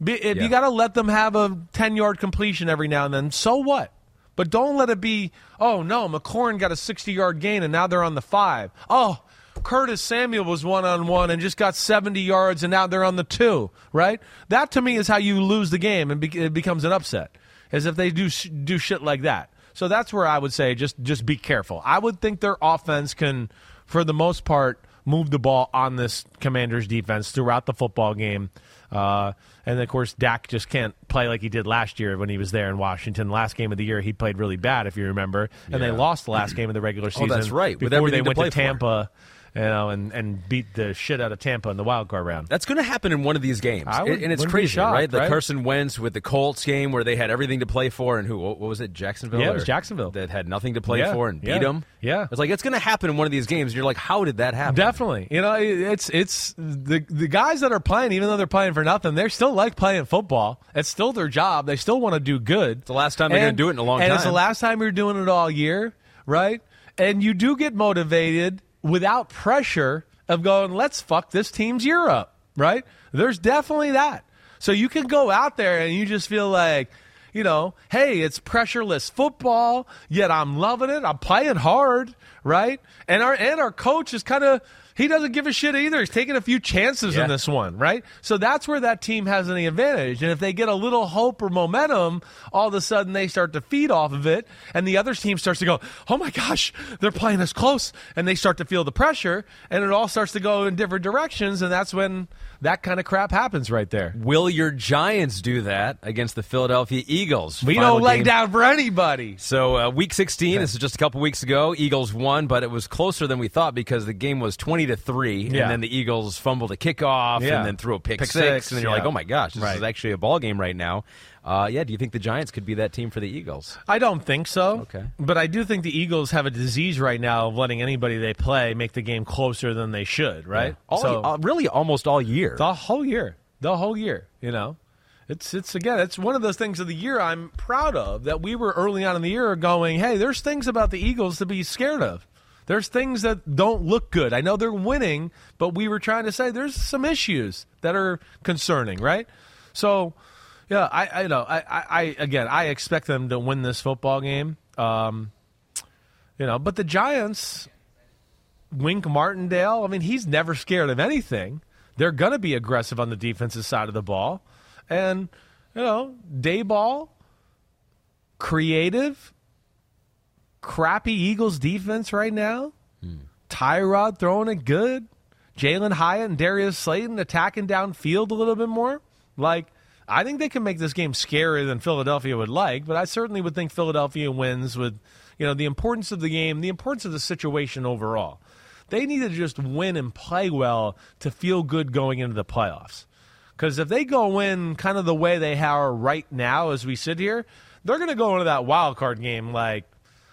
Be, if Yeah. you got to let them have a 10 yard completion every now and then, so what? But don't let it be, oh no, McLaurin got a 60 yard gain and now they're on the five. Oh, Curtis Samuel was one on one and just got 70 yards and now they're on the two, right? That to me is how you lose the game and it becomes an upset, is if they do, sh- do shit like that. So that's where I would say just, just be careful. I would think their offense can, for the most part, move the ball on this Commanders defense throughout the football game. Uh, and of course, Dak just can't play like he did last year when he was there in Washington. Last game of the year, he played really bad, if you remember, and they lost the last game of the regular season. Oh, that's right, Before they to went play to for. You know, and, and beat the shit out of Tampa in the wild card round. That's going to happen in one of these games, I would- and it's crazy, shocked, right? The right? Carson Wentz with the Colts game where they had everything to play for, and who? What was it? Jacksonville. Yeah, it was Jacksonville. that had nothing to play Yeah, for and beat yeah, them. yeah. it's like it's going to happen in one of these games. You're like, how did that happen? Definitely, you know, it's it's the the guys that are playing, even though they're playing for nothing, they still like playing football. It's still their job. They still want to do good. It's the last time they're gonna do it in a long time. and it's the last time you're doing it all year, right? And you do get motivated without pressure of going, let's fuck this team's year up, right? There's definitely that. So you can go out there and you just feel like, you know, hey, it's pressureless football, yet I'm loving it. I'm playing hard, right? And our and our coach is kind of he doesn't give a shit either. He's taking a few chances Yeah. in this one, right? So that's where that team has any advantage. And if they get a little hope or momentum, all of a sudden they start to feed off of it, and the other team starts to go, "Oh my gosh, they're playing us close," and they start to feel the pressure, and it all starts to go in different directions, and that's when that kind of crap happens right there. Will your Giants do that against the Philadelphia Eagles? We don't lay game- down for anybody. So, uh, week 16, this is just a couple weeks ago. Eagles won, but it was closer than we thought because the game was 20 to 3, Yeah. and then the Eagles fumbled a kickoff Yeah. and then threw a pick, Pick six, six, and then you're yeah. like, oh my gosh, this Right. is actually a ball game right now. Uh, yeah, do you think the Giants could be that team for the Eagles? I don't think so. Okay. But I do think the Eagles have a disease right now of letting anybody they play make the game closer than they should, right? All, so uh, really, almost all year. the whole year. The whole year, you know. It's it's again, it's one of those things of the year I'm proud of that we were early on in the year going, hey, there's things about the Eagles to be scared of. There's things that don't look good. I know they're winning, but we were trying to say there's some issues that are concerning, right? So, yeah, I, I know, I, I, I again, I expect them to win this football game. Um, you know, but the Giants, Wink Martindale, I mean, he's never scared of anything. They're going to be aggressive on the defensive side of the ball. And, you know, Daboll, creative, crappy Eagles defense right now. Tyrod throwing it good. Jalin Hyatt and Darius Slayton attacking downfield a little bit more. Like, I think they can make this game scarier than Philadelphia would like, but I certainly would think Philadelphia wins with, you know, the importance of the game, the importance of the situation overall. They need to just win and play well to feel good going into the playoffs. Because if they go in kind of the way they are right now as we sit here, they're going to go into that wild card game like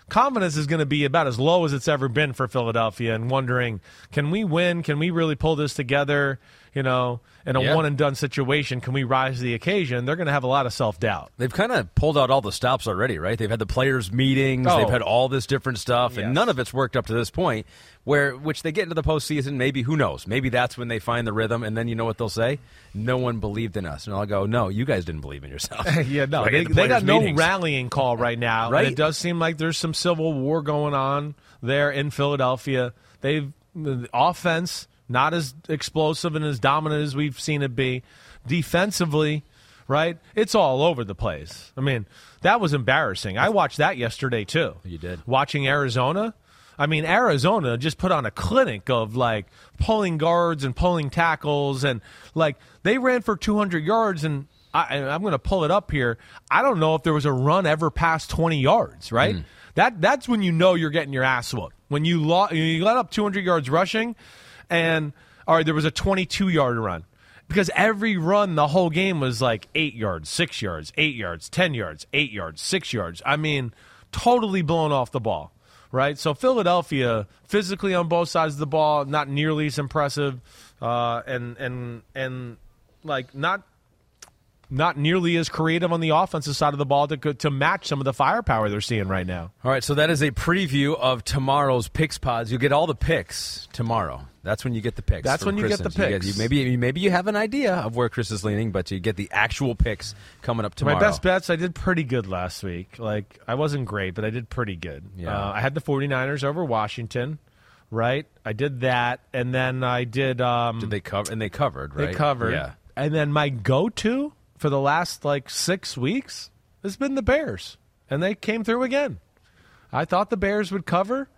confidence is going to be about as low as it's ever been for Philadelphia and wondering, can we win? Can we really pull this together? You know, in a Yeah. one and done situation, can we rise to the occasion? They're going to have a lot of self doubt. They've kind of pulled out all the stops already, right? They've had the players' meetings, Oh. they've had all this different stuff, and none of it's worked up to this point. Where, which they get into the postseason, maybe who knows? Maybe that's when they find the rhythm, and then you know what they'll say? No one believed in us, and I'll go, no, you guys didn't believe in yourself. yeah, no, Right, they, the they got players' no rallying call right now. Right. And it does seem like there's some civil war going on there in Philadelphia. They've the offense not as explosive and as dominant as we've seen it be. Defensively, right? It's all over the place. I mean, that was embarrassing. I watched that yesterday too. You did. Watching Arizona. I mean, Arizona just put on a clinic of like pulling guards and pulling tackles, and like they ran for 200 yards. And I, I'm going to pull it up here. I don't know if there was a run ever past 20 yards. Right? Hmm. That that's when you know you're getting your ass whooped. When you lo- you let up 200 yards rushing, and all right, there was a 22 yard run. because every run the whole game was like eight yards, six yards, eight yards, ten yards, eight yards, six yards. I mean, totally blown off the ball, right? So Philadelphia physically on both sides of the ball, not nearly as impressive, uh, and and and like not not nearly as creative on the offensive side of the ball to to match some of the firepower they're seeing right now. All right, so that is a preview of tomorrow's picks pods. You get all the picks tomorrow. That's when you get the picks. That's when you Chris get the and- you picks. you- maybe maybe you have an idea of where Chris is leaning, but you get the actual picks coming up tomorrow. My best bets, I did pretty good last week. Like, I wasn't great, but I did pretty good. Yeah. Uh, I had the 49ers over Washington, right? I did that. And then I did. Um, Did they cover? And they covered, right? They covered. Yeah. And then my go to for the last, like, six weeks has been the Bears. And they came through again. I thought the Bears would cover,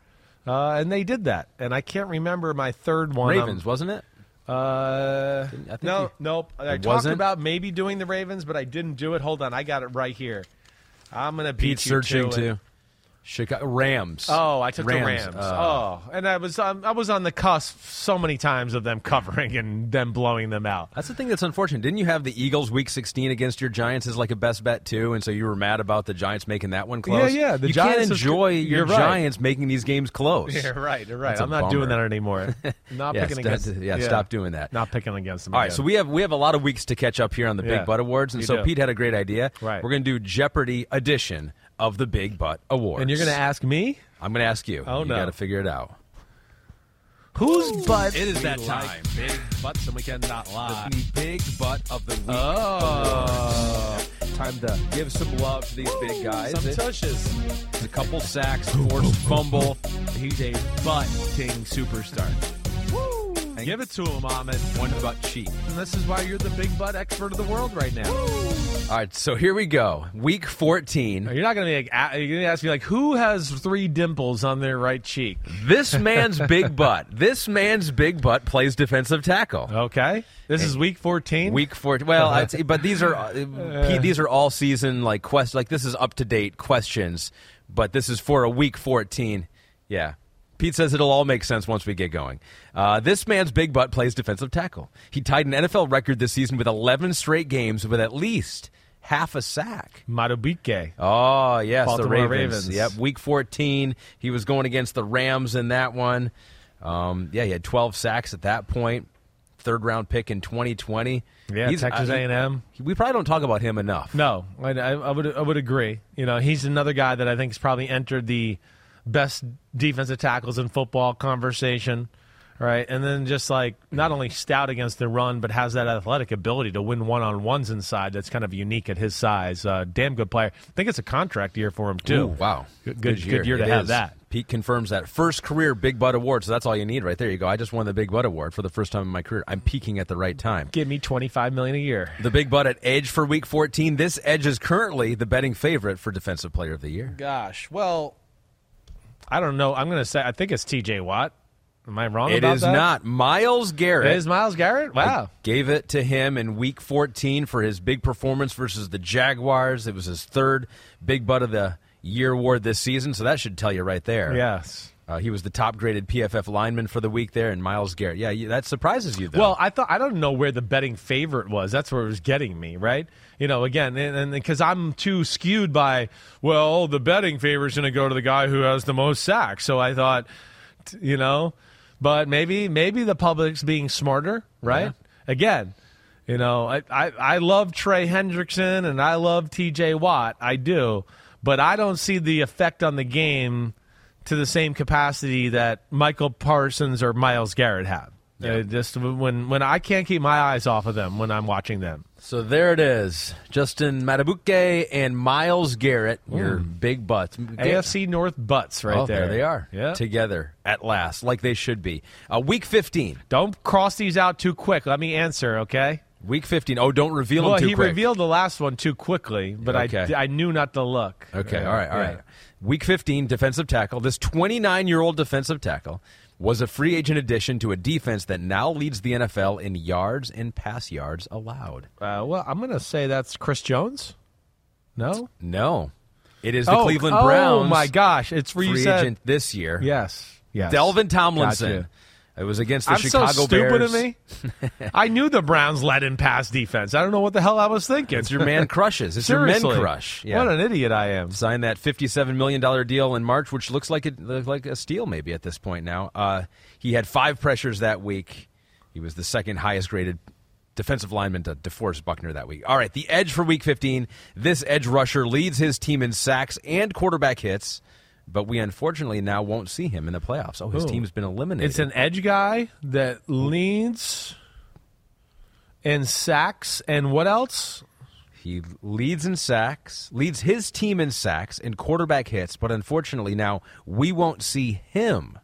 uh, and they did that. And I can't remember my third one. Ravens, wasn't it? Uh, I think no, you- nope. I talked wasn't? about maybe doing the Ravens, but I didn't do it. Hold on, I got it right here. I'm gonna beat Pete you searching to too. Chicago Rams. Oh, I took the Rams, Rams. uh, oh, and I was um, I was on the cusp so many times of them covering and them blowing them out. That's the thing that's unfortunate. Didn't you have the Eagles Week 16 against your Giants as like a best bet too, and so you were mad about the Giants making that one close? Yeah, yeah, the you Giants can't enjoy your right. Giants making these games close. You're right. You're right. I'm not doing that anymore. Not Yeah, picking against. yeah, stop doing that. Not picking against them. All right, again. so we have we have a lot of weeks to catch up here on the Yeah, Big Butt Awards, and so do. Pete had a great idea. Right. we're going to do Jeopardy edition of the Big Butt Awards, and you're gonna ask me I'm going to ask you. Oh, you no. You got to figure it out. whose butt. It is we that like time. Big butts, and we cannot lie. The Big Butt of the Week. Oh, Time to give some love to these big guys. some It- tushes. a couple sacks, forced fumble. He's a butting superstar. Give it to him, Ahmed. One butt cheek. And this is why you're the big butt expert of the world right now. All right, so here we go. Week 14. You're not going to be like, you're going to ask me like, who has three dimples on their right cheek? This man's big butt. This man's big butt plays defensive tackle. Okay, this is week 14. Week 14. Well, I'd say, but these are uh, these are all season like quest like this is up to date questions, but this is for a week 14. Yeah. Pete says it'll all make sense once we get going. Uh, this man's big butt plays defensive tackle. He tied an NFL record this season with 11 straight games with at least half a sack. Madubuike. Oh, yes, Baltimore the Ravens. Ravens. Yep, week 14. He was going against the Rams in that one. Um, yeah, he had 12 sacks at that point. Third round pick in 2020. Yeah, He's- Texas uh, A&M. We probably don't talk about him enough. No, I, I would I would agree. You know, he's another guy that I think has probably entered the best defensive tackles in football conversation, right? And then just like not only stout against the run, but has that athletic ability to win one on ones inside. That's kind of unique at his size. Uh, damn good player. I think it's a contract year for him too. Ooh, wow. good good, good year, to It have is. that. Pete confirms that. First career Big Butt Award. So that's all you need right there. You go. I just won the Big Butt Award for the first time in my career. I'm peaking at the right time. Give me twenty five million a year. The Big Butt at Edge for week 14. This Edge is currently the betting favorite for Defensive Player of the Year. Gosh, well, I don't know. I'm going to say I think it's T.J. Watt. Am I wrong It is that? not. Myles Garrett. It is Myles Garrett. Wow. I gave it to him in week 14 for his big performance versus the Jaguars. It was his third Big Butt of the Year award this season, so that should tell you right there. Yes. Uh, he was the top graded PFF lineman for the week there, and Myles Garrett. Yeah, that surprises you, though. Well, I thought I don't know where the betting favorite was. That's where it was getting me, right? You know, again, and because I'm too skewed by, well, the betting favor is going to go to the guy who has the most sacks. So I thought, you know, but maybe maybe the public's being smarter, right? Yeah. Again, you know, I, I I love Trey Hendrickson and I love T.J. Watt, I do, but I don't see the effect on the game to the same capacity that Michael Parsons or Myles Garrett have. Just when when I can't keep my eyes off of them when I'm watching them. so there it is. Justin Madubuike and Myles Garrett, your big butts. AFC North butts right oh, there. they are. Yeah. Together at last, like they should be. Uh, week 15. Don't cross these out too quick. Let me answer, okay? Week 15. Oh, don't reveal well, them too he quick. revealed the last one too quickly, but Okay. I I knew not to look. Okay, all right, all yeah. right. Week 15, defensive tackle. This 29 year old defensive tackle was a free agent addition to a defense that now leads the NFL in yards and pass yards allowed. Uh, well, I'm going to say that's Chris Jones. No, No, it is the oh, Cleveland Browns. oh, my gosh, it's free agent this year. yes, yes. Dalvin Tomlinson. Gotcha. It was against the I'm Chicago so stupid Bears. of me. I knew the Browns led in pass defense. I don't know what the hell I was thinking. It's your man crushes. It's your men crush. Yeah. What an idiot I am. Signed that fifty-seven million dollar deal in March, which looks like it like a steal maybe at this point now. Uh, he had five pressures that week. He was the second highest graded defensive lineman to DeForest Buckner that week. All right, the edge for Week 15. This edge rusher leads his team in sacks and quarterback hits, but we unfortunately now won't see him in the playoffs. Oh, his Ooh. team's been eliminated. It's an edge guy that leads in sacks and what else? He leads in sacks, leads his team in sacks and quarterback hits, but unfortunately now we won't see him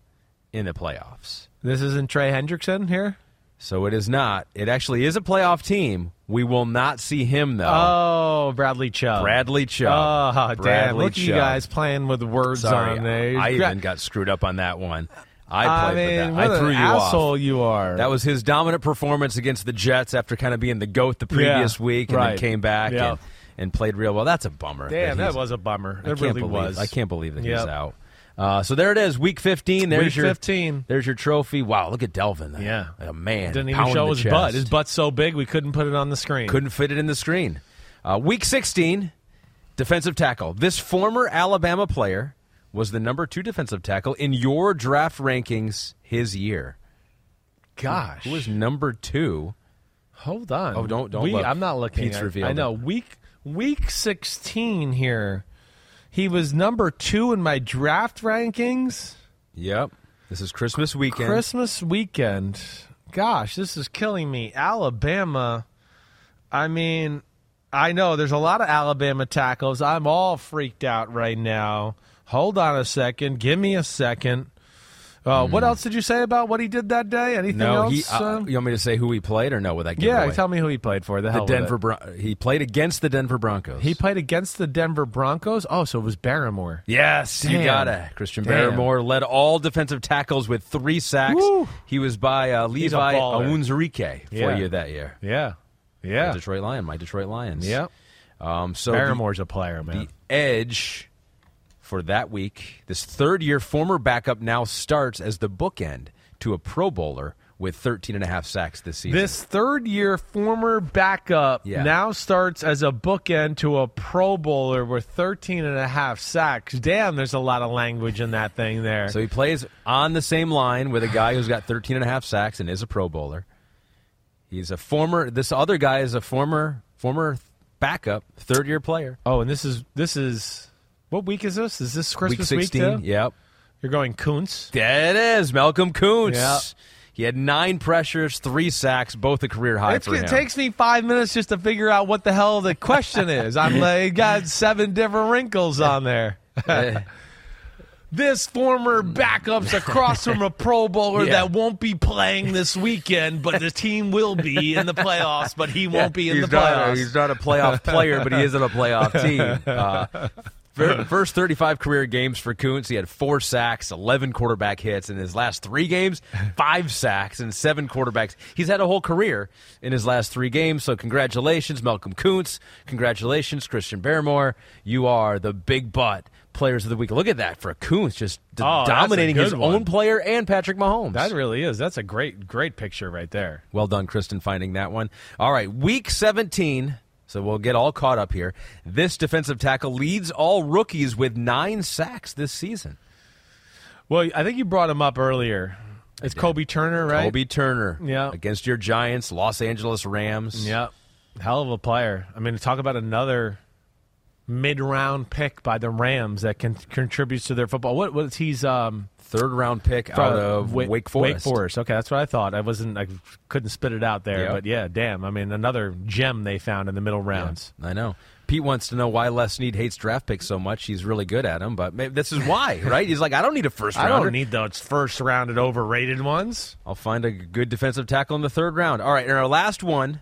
in the playoffs. This isn't Trey Hendrickson here. So it is not. It actually is a playoff team. We will not see him though. Oh, Bradley Chubb. Bradley Chubb. Oh, damn! Bradley Look at you guys playing with words Sorry, on there. I Gra- even got screwed up on that one. I I played mean, with that. what I threw an you asshole off. you are. That was his dominant performance against the Jets after kind of being the goat the previous Yeah, week, and right. then came back Yeah. and, and played real well. That's a bummer. Damn, that he's- was a bummer. I It can't really believe, was. I can't believe that Yep. he's out. Uh, so there it is, week 15. There's Week your 15. There's your trophy. Wow, look at Dalvin. Yeah. a man. Didn't even show his butt. His butt's so big we couldn't put it on the screen. Couldn't fit it in the screen. Uh, week 16, defensive tackle. This former Alabama player was the number two defensive tackle in your draft rankings his year. Gosh, Who was number two? Hold on. Oh, don't- don't We-. I'm not looking. Pete's I- revealed I know. Week week 16 here. He was number two in my draft rankings. Yep. This is Christmas weekend. Christmas weekend. Gosh, this is killing me. Alabama. I mean, I know there's a lot of Alabama tackles. I'm all freaked out right now. Hold on a second. Give me a second. Uh, What else did you say about what he did that day? Anything Hmm. no, else? he. Uh, um? you want me to say who he played or no? With that yeah, away? tell me who he played for. The, the. Denver. Bron- he played against the Denver Broncos. He played against the Denver Broncos. Oh, so it was Barmore. Yes, you got it. Christian Damn. Barmore led all defensive tackles with three sacks. Woo. He was by uh, Levi baller. Onwuzurike for Yeah. you that year. Yeah, The yeah, Detroit Lion, my Detroit Lions. yeah. Um, so the- Barmore's a player, man. the edge for that week. This third year former backup now starts as the bookend to a Pro Bowler with 13 and a half sacks this season. This third year former backup Yeah. now starts as a bookend to a Pro Bowler with 13 and a half sacks. Damn, there's a lot of language in that thing there. so he plays on the same line with a guy who's got 13 and a half sacks and is a Pro Bowler. He's a former this other guy is a former former backup, third year player. oh, and this is this is what week is this? Is this Christmas week week 16. too? Yep. You're going Koonce. There it is, Malcolm Koonce. Yeah. He had nine pressures, three sacks, both a career high It's- for him. it takes me five minutes just to figure out what the hell the question is. I'm like, got seven different wrinkles on there. This former backup's across from a Pro Bowler Yeah. that won't be playing this weekend, but the team will be in the playoffs, but he won't be in the not playoffs. a- he's not a playoff player, but he is in a playoff team. Uh, first 35 career games for Koonce, he had four sacks, 11 quarterback hits. In his last three games, five sacks and seven quarterbacks. He's had a whole career in his last three games. So congratulations, Malcolm Koonce. Congratulations, Christian Barmore. You are the big butt players of the week. Look at that for Koonce, just d- Oh, dominating his one. own player and Patrick Mahomes. that really is. That's a great, great picture right there. Well done, Kristen, finding that one. All right, week 17. So we'll get all caught up here. This defensive tackle leads all rookies with nine sacks this season. Well, I think you brought him up earlier. It's Kobie Turner, right? Kobie Turner Yeah. against your Giants, Los Angeles Rams. Yep. Hell of a player. I mean, talk about another mid-round pick by the Rams that can contributes to their football. What what he's um Third round pick out of Wa- Wake Forest. Wake Forest. Okay, that's what I thought. I wasn't. I couldn't spit it out there, Yep. but yeah, damn. I mean, another gem they found in the middle rounds. I know. Pete wants to know why Les Snead hates draft picks so much. He's really good at them, but maybe this is why, right? He's like, I don't need a first I don't need those first rounded overrated ones. I'll find a good defensive tackle in the third round. All right, and our last one,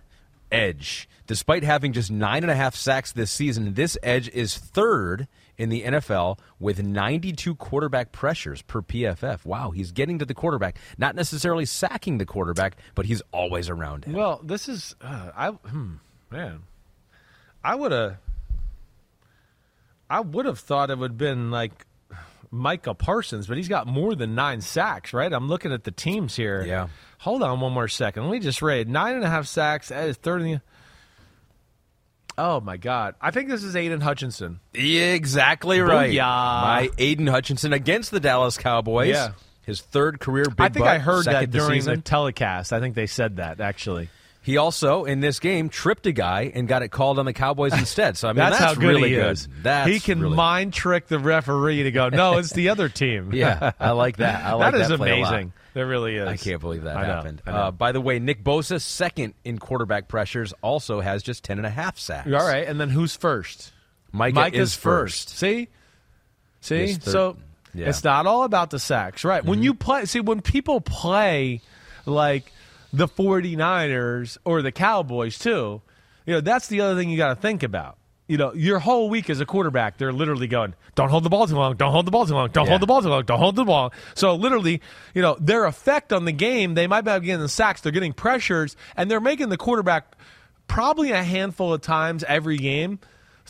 edge. Despite having just nine and a half sacks this season, this edge is third in the NFL with 92 quarterback pressures per PFF. Wow, he's getting to the quarterback, not necessarily sacking the quarterback, but he's always around him. Well, this is uh, I hmm, man. I would have I would have thought it would have been like Micah Parsons, but he's got more than nine sacks, right? I'm looking at the teams here. Yeah. Hold on one more second. Let me just read nine and a half sacks. That is third in the. Oh my God! I think this is Aidan Hutchinson. Exactly right. Booyah. My Aidan Hutchinson against the Dallas Cowboys. Yeah. His third career big I think butt, I heard that during season. the telecast. I think they said that actually. He also in this game tripped a guy and got it called on the Cowboys instead. So I mean that's, that's, how good really he good. is. That's he can really- mind trick the referee to go, no, it's the other team. Yeah, I like that. I like that is that play a lot. amazing. There really is. I can't believe that I happened. I know. Uh, by the way, Nick Bosa, second in quarterback pressures, also has just 10 and a half sacks. All right, and then who's first? Micah, Mike is first. See, see. Yes, so yeah. Mm-hmm. it's not all about the sacks, right? When you play, see, when people play like the 49ers or the Cowboys too, you know, that's the other thing you got to think about. You know, your whole week as a quarterback, they're literally going, "Don't hold the ball too long. Don't hold the ball too long. Don't Yeah. hold the ball too long. Don't hold the ball." So literally, you know, their effect on the game, they might be getting the sacks, they're getting pressures, and they're making the quarterback probably a handful of times every game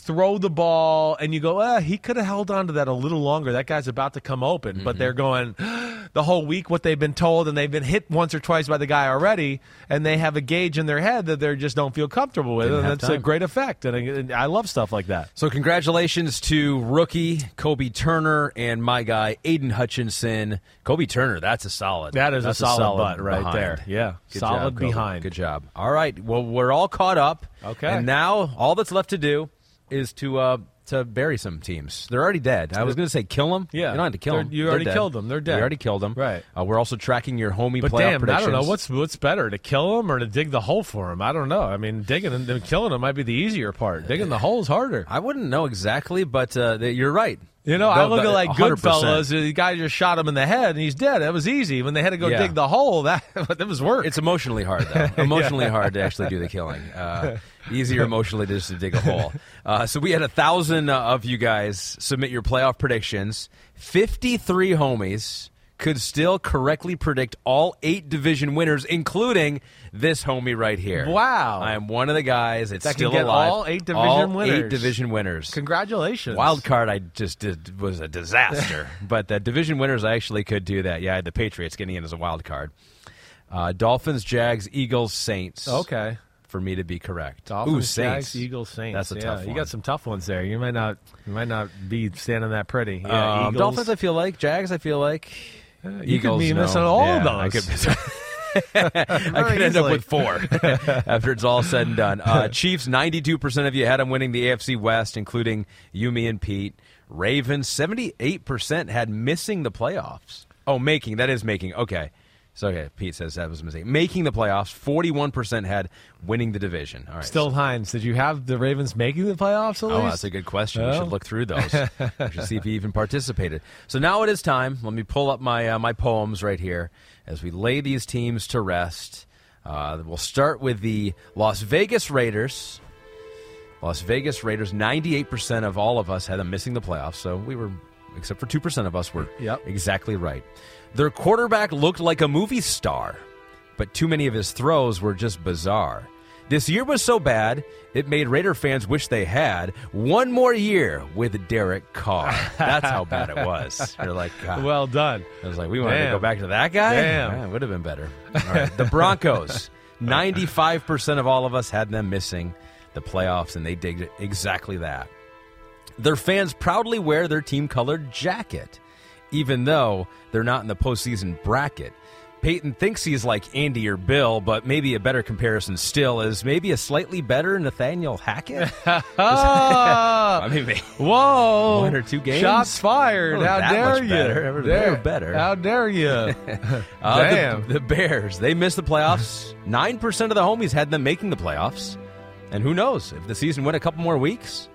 throw the ball and you go, ah, he could have held on to that a little longer. That guy's about to come open. But they're going the whole week what they've been told and they've been hit once or twice by the guy already and they have a gauge in their head that they just don't feel comfortable with. Didn't and that's a great effect. And I, I love stuff like that. So congratulations to rookie Kobe Turner and my guy Aiden Hutchinson. Kobe Turner, that's a solid. That is a that's solid butt right behind. there. Yeah. Good Solid job, behind. Good job. All right. Well, we're all caught up. Okay. And now all that's left to do is to uh, to bury some teams. They're already dead. I was going to say kill them. Yeah. you don't have to kill They're- them. you already killed them. They're dead. You already killed them. Right. Uh, we're also tracking your homie But playoff damn, I don't know what's what's better to kill them or to dig the hole for them. I don't know. I mean, digging and killing them might be the easier part. Digging the hole's harder. I wouldn't know exactly, but uh, you're right. You know, I look at like 100%. Goodfellas. The guy just shot him in the head and he's dead. That was easy. When they had to go Yeah. dig the hole, that that was work. It's emotionally hard, though. Emotionally hard to actually do the killing. Uh, easier emotionally just to dig a hole. Uh, so we had a thousand uh, of you guys submit your playoff predictions. Fifty-three homies could still correctly predict all eight division winners, including this homie right here. Wow. I am one of the guys. It's That can still get alive. all eight division All winners. Eight division winners. Congratulations. Wild card, I just did was a disaster. but the division winners, I actually could do that. Yeah, I had the Patriots getting in as a wild card. Uh, Dolphins, Jags, Eagles, Saints. Okay. for me to be correct. Dolphins, Ooh, Saints, Jags, Eagles, Saints. That's a yeah, tough one. You got some tough ones there. You might not. You might not be standing that pretty. Yeah, Um, Dolphins, I feel like Jags. I feel like you Eagles. could be no. missing all Yeah, of I those. could miss. I could end up with four after it's all said and done. Uh, Chiefs, ninety-two percent of you had them winning the AFC West, including you, me, and Pete. Ravens, seventy-eight percent had missing the playoffs. Oh, making that is making. Okay, so okay, Pete says that was a mistake. Making the playoffs, forty-one percent had winning the division. All right, Still Hines, did you have the Ravens making the playoffs at Oh, least? that's a good question. We Oh. should look through those. we should see if he even participated. So now it is time. Let me pull up my uh, my poems right here as we lay these teams to rest. Uh, we'll start with the Las Vegas Raiders. Las Vegas Raiders. Ninety-eight percent of all of us had them missing the playoffs, so we were, except for two percent of us, were Yep. exactly right. Their quarterback looked like a movie star, but too many of his throws were just bizarre. This year was so bad, it made Raider fans wish they had one more year with Derek Carr. That's how bad it was. You're like, God. well done. I was like, we wanted to go back to that guy? Damn. Yeah, it would have been better. All right. The Broncos, 95% of all of us had them missing the playoffs, and they did exactly that. Their fans proudly wear their team colored jacket, even though they're not in the postseason bracket. Payton thinks he's like Andy or Bill, but maybe a better comparison still is maybe a slightly better Nathaniel Hackett. I mean, whoa! One or two games? Shots fired. Well, How dare you? better. They're better. How dare you? Uh, the- Damn. The, Bears, they missed the playoffs. 9% of the homies had them making the playoffs. And who knows, if the season went a couple more weeks,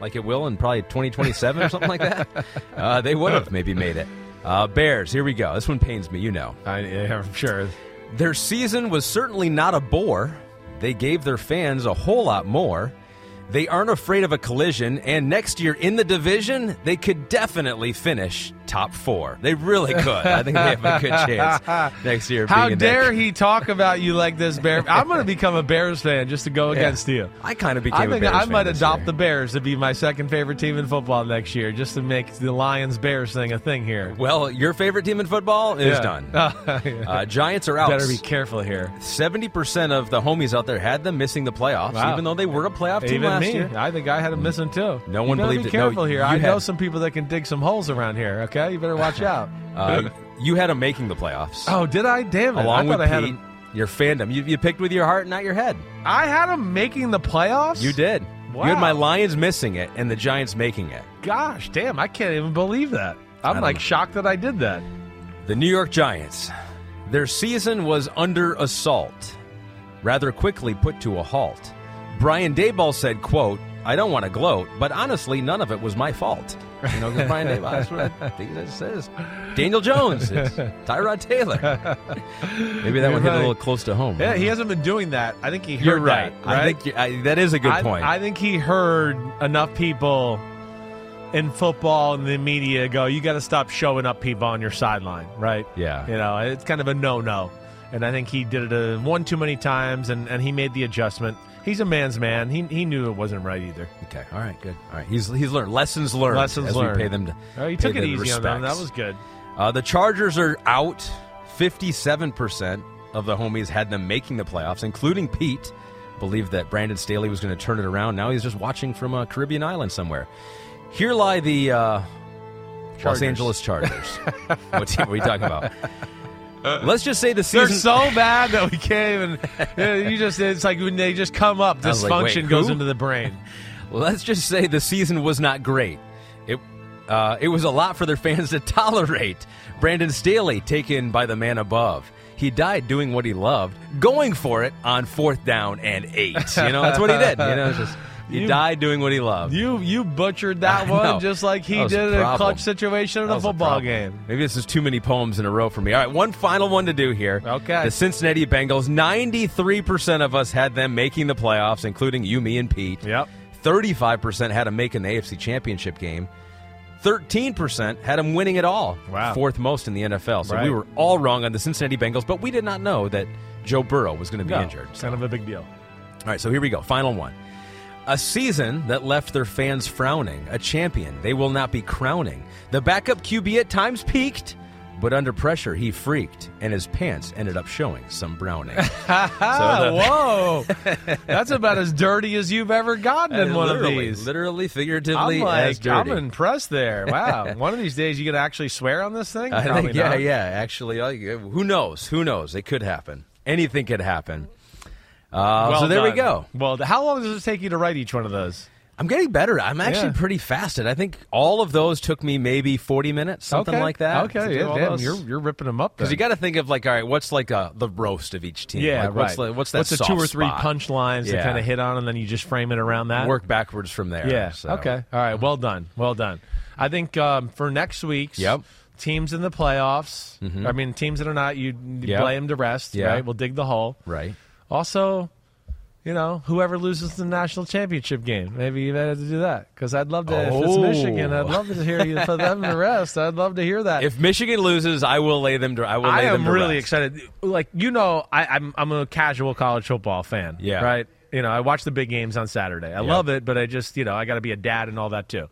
like it will in probably 2027 or something like that, uh, they would have maybe made it. Uh, Bears, here we go. This one pains me, you know. I, yeah, I'm sure. Their season was certainly not a bore. They gave their fans a whole lot more. They aren't afraid of a collision, and next year in the division, they could definitely finish top four. They really could. I think they have a good chance next year. How dare he talk about you like this, Bear? I'm going to become a Bears fan just to go Yeah. against you. I kind of became I a think I might adopt the Bears to be my second favorite team in football next year, just to make the Lions Bears thing a thing here. Well, your favorite team in football is Yeah. done. Uh, Giants are out. Better be careful here. Seventy percent of the homies out there had them missing the playoffs, Wow. even though they were a playoff team Even last me, year. I think I had them missing too. No You one believed be it. No, careful here. you I know some people that can dig some holes around here. Okay, you better watch out. Uh, you had them making the playoffs. oh, did I? Damn it! along I thought with I had Pete. 'em- Your fandom. You, you picked with your heart, not your head. I had them making the playoffs. You did. Wow. You had my Lions missing it and the Giants making it. Gosh, damn! I can't even believe that. I'm like know. shocked that I did that. The New York Giants. Their season was under assault, rather quickly put to a halt. Brian Daboll said, quote, I don't want to gloat, but honestly, none of it was my fault. You know, Brian Daboll, that's what I think it says. Daniel Jones, it's Tyrod Taylor. Maybe that one hit a little close to home. Yeah, he hasn't been doing that. I think he heard You're right. that. right? I think I, that is a good I, point. I think he heard enough people in football and the media go, "You got to stop showing up people on your sideline." Right? Yeah. You know, it's kind of a no-no, and I think he did it uh, one too many times, and, and he made the adjustment. He's a man's man. He he knew it wasn't right either. okay. All right. Good. All right. He's he's learned lessons learned. Lessons as learned. We pay them to. Oh, he took it easy on them. That was good. Uh, the Chargers are out. Fifty-seven percent of the homies had them making the playoffs, including Pete. Believed that Brandon Staley was going to turn it around. Now he's just watching from a Caribbean island somewhere. Here lie the uh, Los Angeles Chargers. what team are we talking about? Let's just say the season. They're so bad that we can't even. you just—it's like when they just come up, was like, dysfunction goes into the brain. Let's just say the season was not great. It uh, it was a lot for their fans to tolerate. Brandon Staley taken by the man above. He died doing what he loved, going for it on fourth down and eight. You know, that's what he did. You know, it's just he You- died doing what he loved. You you butchered that I one know. just like he did in a clutch situation in a football game. Maybe this is too many poems in a row for me. All right, one final one to do here. Okay. The Cincinnati Bengals, 93% of us had them making the playoffs, including you, me, and Pete. Yep. 35% had them making the AFC Championship game. 13% had them winning it all. Wow. Fourth most in the NFL. So Right. we were all wrong on the Cincinnati Bengals, but we did not know that Joe Burrow was going to be No, injured. It's kind of a big deal. All right, so here we go. Final one. A season that left their fans frowning. A champion they will not be crowning. The backup QB at times peaked, but under pressure he freaked, and his pants ended up showing some browning. Ah, whoa! That's about as dirty as you've ever gotten in one of these. literally, figuratively, I'm like, I'm impressed there. Wow! one of these days, you gonna actually swear on this thing? I Probably think, yeah, not. yeah. Actually, who knows? Who knows? It could happen. Anything could happen. Uh, Well so there we go. Well, how long does it take you to write each one of those? I'm getting better. I'm actually Yeah. pretty fast at. it. I think all of those took me maybe 40 minutes, something Okay. like that. Okay, yeah, damn, you're you're ripping them up. Because you got to think of like, all right, what's like uh the roast of each team? yeah, like, what's right. The, what's that? What's the two or three punchlines to kind of hit on, and then you just frame it around that? Work backwards from there. Yeah. so. Okay. All right. Well done. Well done. I think um, for next week's Yep. teams in the playoffs. Mhm. I mean, teams that are not, you you Yep. play them to rest. Yeah. Right. We'll dig the hole. Right. Also, you know, whoever loses the national championship game, maybe you have to do that because I'd love to. If it's Oh. Michigan, I'd love to hear you put them to rest. I'd love to hear that. If Michigan loses, I will lay them. To, I will. I lay them am really rest. excited. Like you know, I, I'm I'm a casual college football fan. Yeah. Right. You know, I watch the big games on Saturday. I Yeah. love it, but I just you know I got to be a dad and all that too.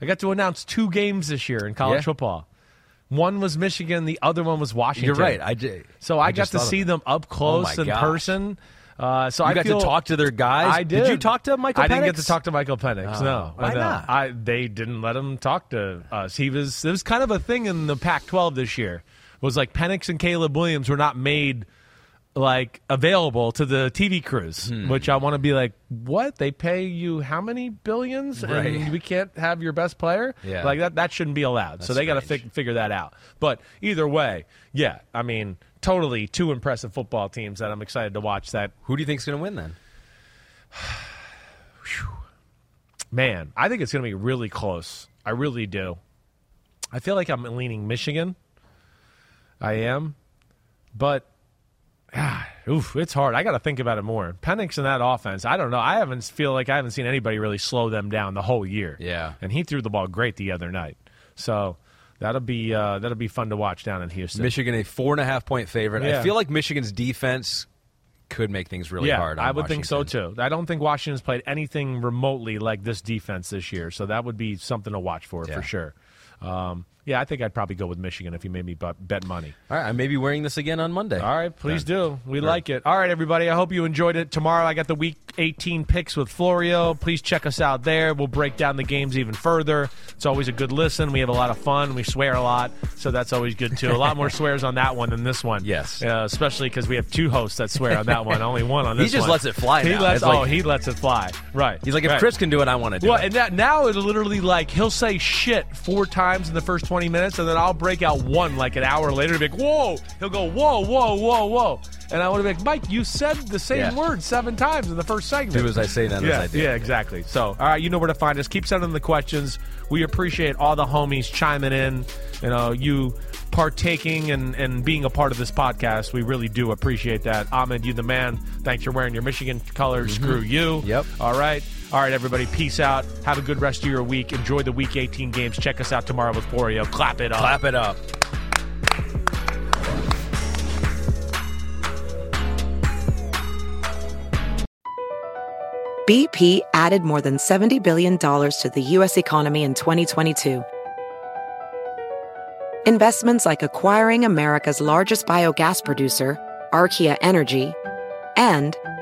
I got to announce two games this year in college Yeah. football. One was Michigan, the other one was Washington. You're right. I j- so I, I got to see them up close my in gosh. person. Uh, so You I got to talk to their guys? I did. Did you talk to Michael I didn't get to talk to Michael Penix. Oh, no, why know. not? I they didn't let him talk to us. He was it was kind of a thing in the Pac-12 this year. Was like Penix and Caleb Williams were not made like available to the TV crews, Hmm. which I want to be like, what? They pay you how many billions, Right. and we can't have your best player? Yeah. like that. That shouldn't be allowed. so they got to fig- figure that out. But either way, yeah, I mean, totally two impressive football teams that I'm excited to watch. That Who do you think's going to win then? Man, I think it's going to be really close. I really do. I feel like I'm leaning Michigan. I am. But, ah, oof, it's hard. I got to think about it more. Penix in that offense, I don't know. I haven't feel like I haven't seen anybody really slow them down the whole year. Yeah. And he threw the ball great the other night. So That'll be uh, that'll be fun to watch down in Houston. Michigan a four and a half point favorite. Yeah. I feel like Michigan's defense could make things really yeah, hard. on I would think so too. I don't think Washington's played anything remotely like this defense this year, so that would be something to watch for Yeah. for sure. Um, yeah, I think I'd probably go with Michigan if you made me bet, money. All right, I may be wearing this again on Monday. All right, please do. We like it. All right, everybody. I hope you enjoyed it. Tomorrow, I got the Week 18 picks with Florio. Please check us out there. We'll break down the games even further. It's always a good listen. We have a lot of fun. We swear a lot, so that's always good too. A lot more swears on that one than this one. Yes. uh, especially because we have two hosts that swear on that one. Only one on this. One. He just one. lets it fly He now. lets. It's like- oh, he lets it fly. Right. He's like, if Right. Chris can do it, I want to do Well, it. and that, now it'll literally like he'll say shit four times in the first twenty minutes, and then I'll break out one like an hour later. Be like, whoa! He'll go, whoa, whoa, whoa, whoa, and I would be like, Mike, you said the same Yeah. word seven times in the first segment. Do as I say, not as yeah, I do. Yeah, exactly. So, all right, you know where to find us. Keep sending the questions. We appreciate all the homies chiming in. You know, you partaking and, and being a part of this podcast. We really do appreciate that. Ahmed, you the man. Thanks for wearing your Michigan colors. Screw you. Mm-hmm. Yep. All right. All right, everybody. Peace out. Have a good rest of your week. Enjoy the Week 18 games. Check us out tomorrow with Florio. Clap it up. Clap it up. BP added more than $70 billion to the U.S. economy in 2022. Investments like acquiring America's largest biogas producer, Archaea Energy, and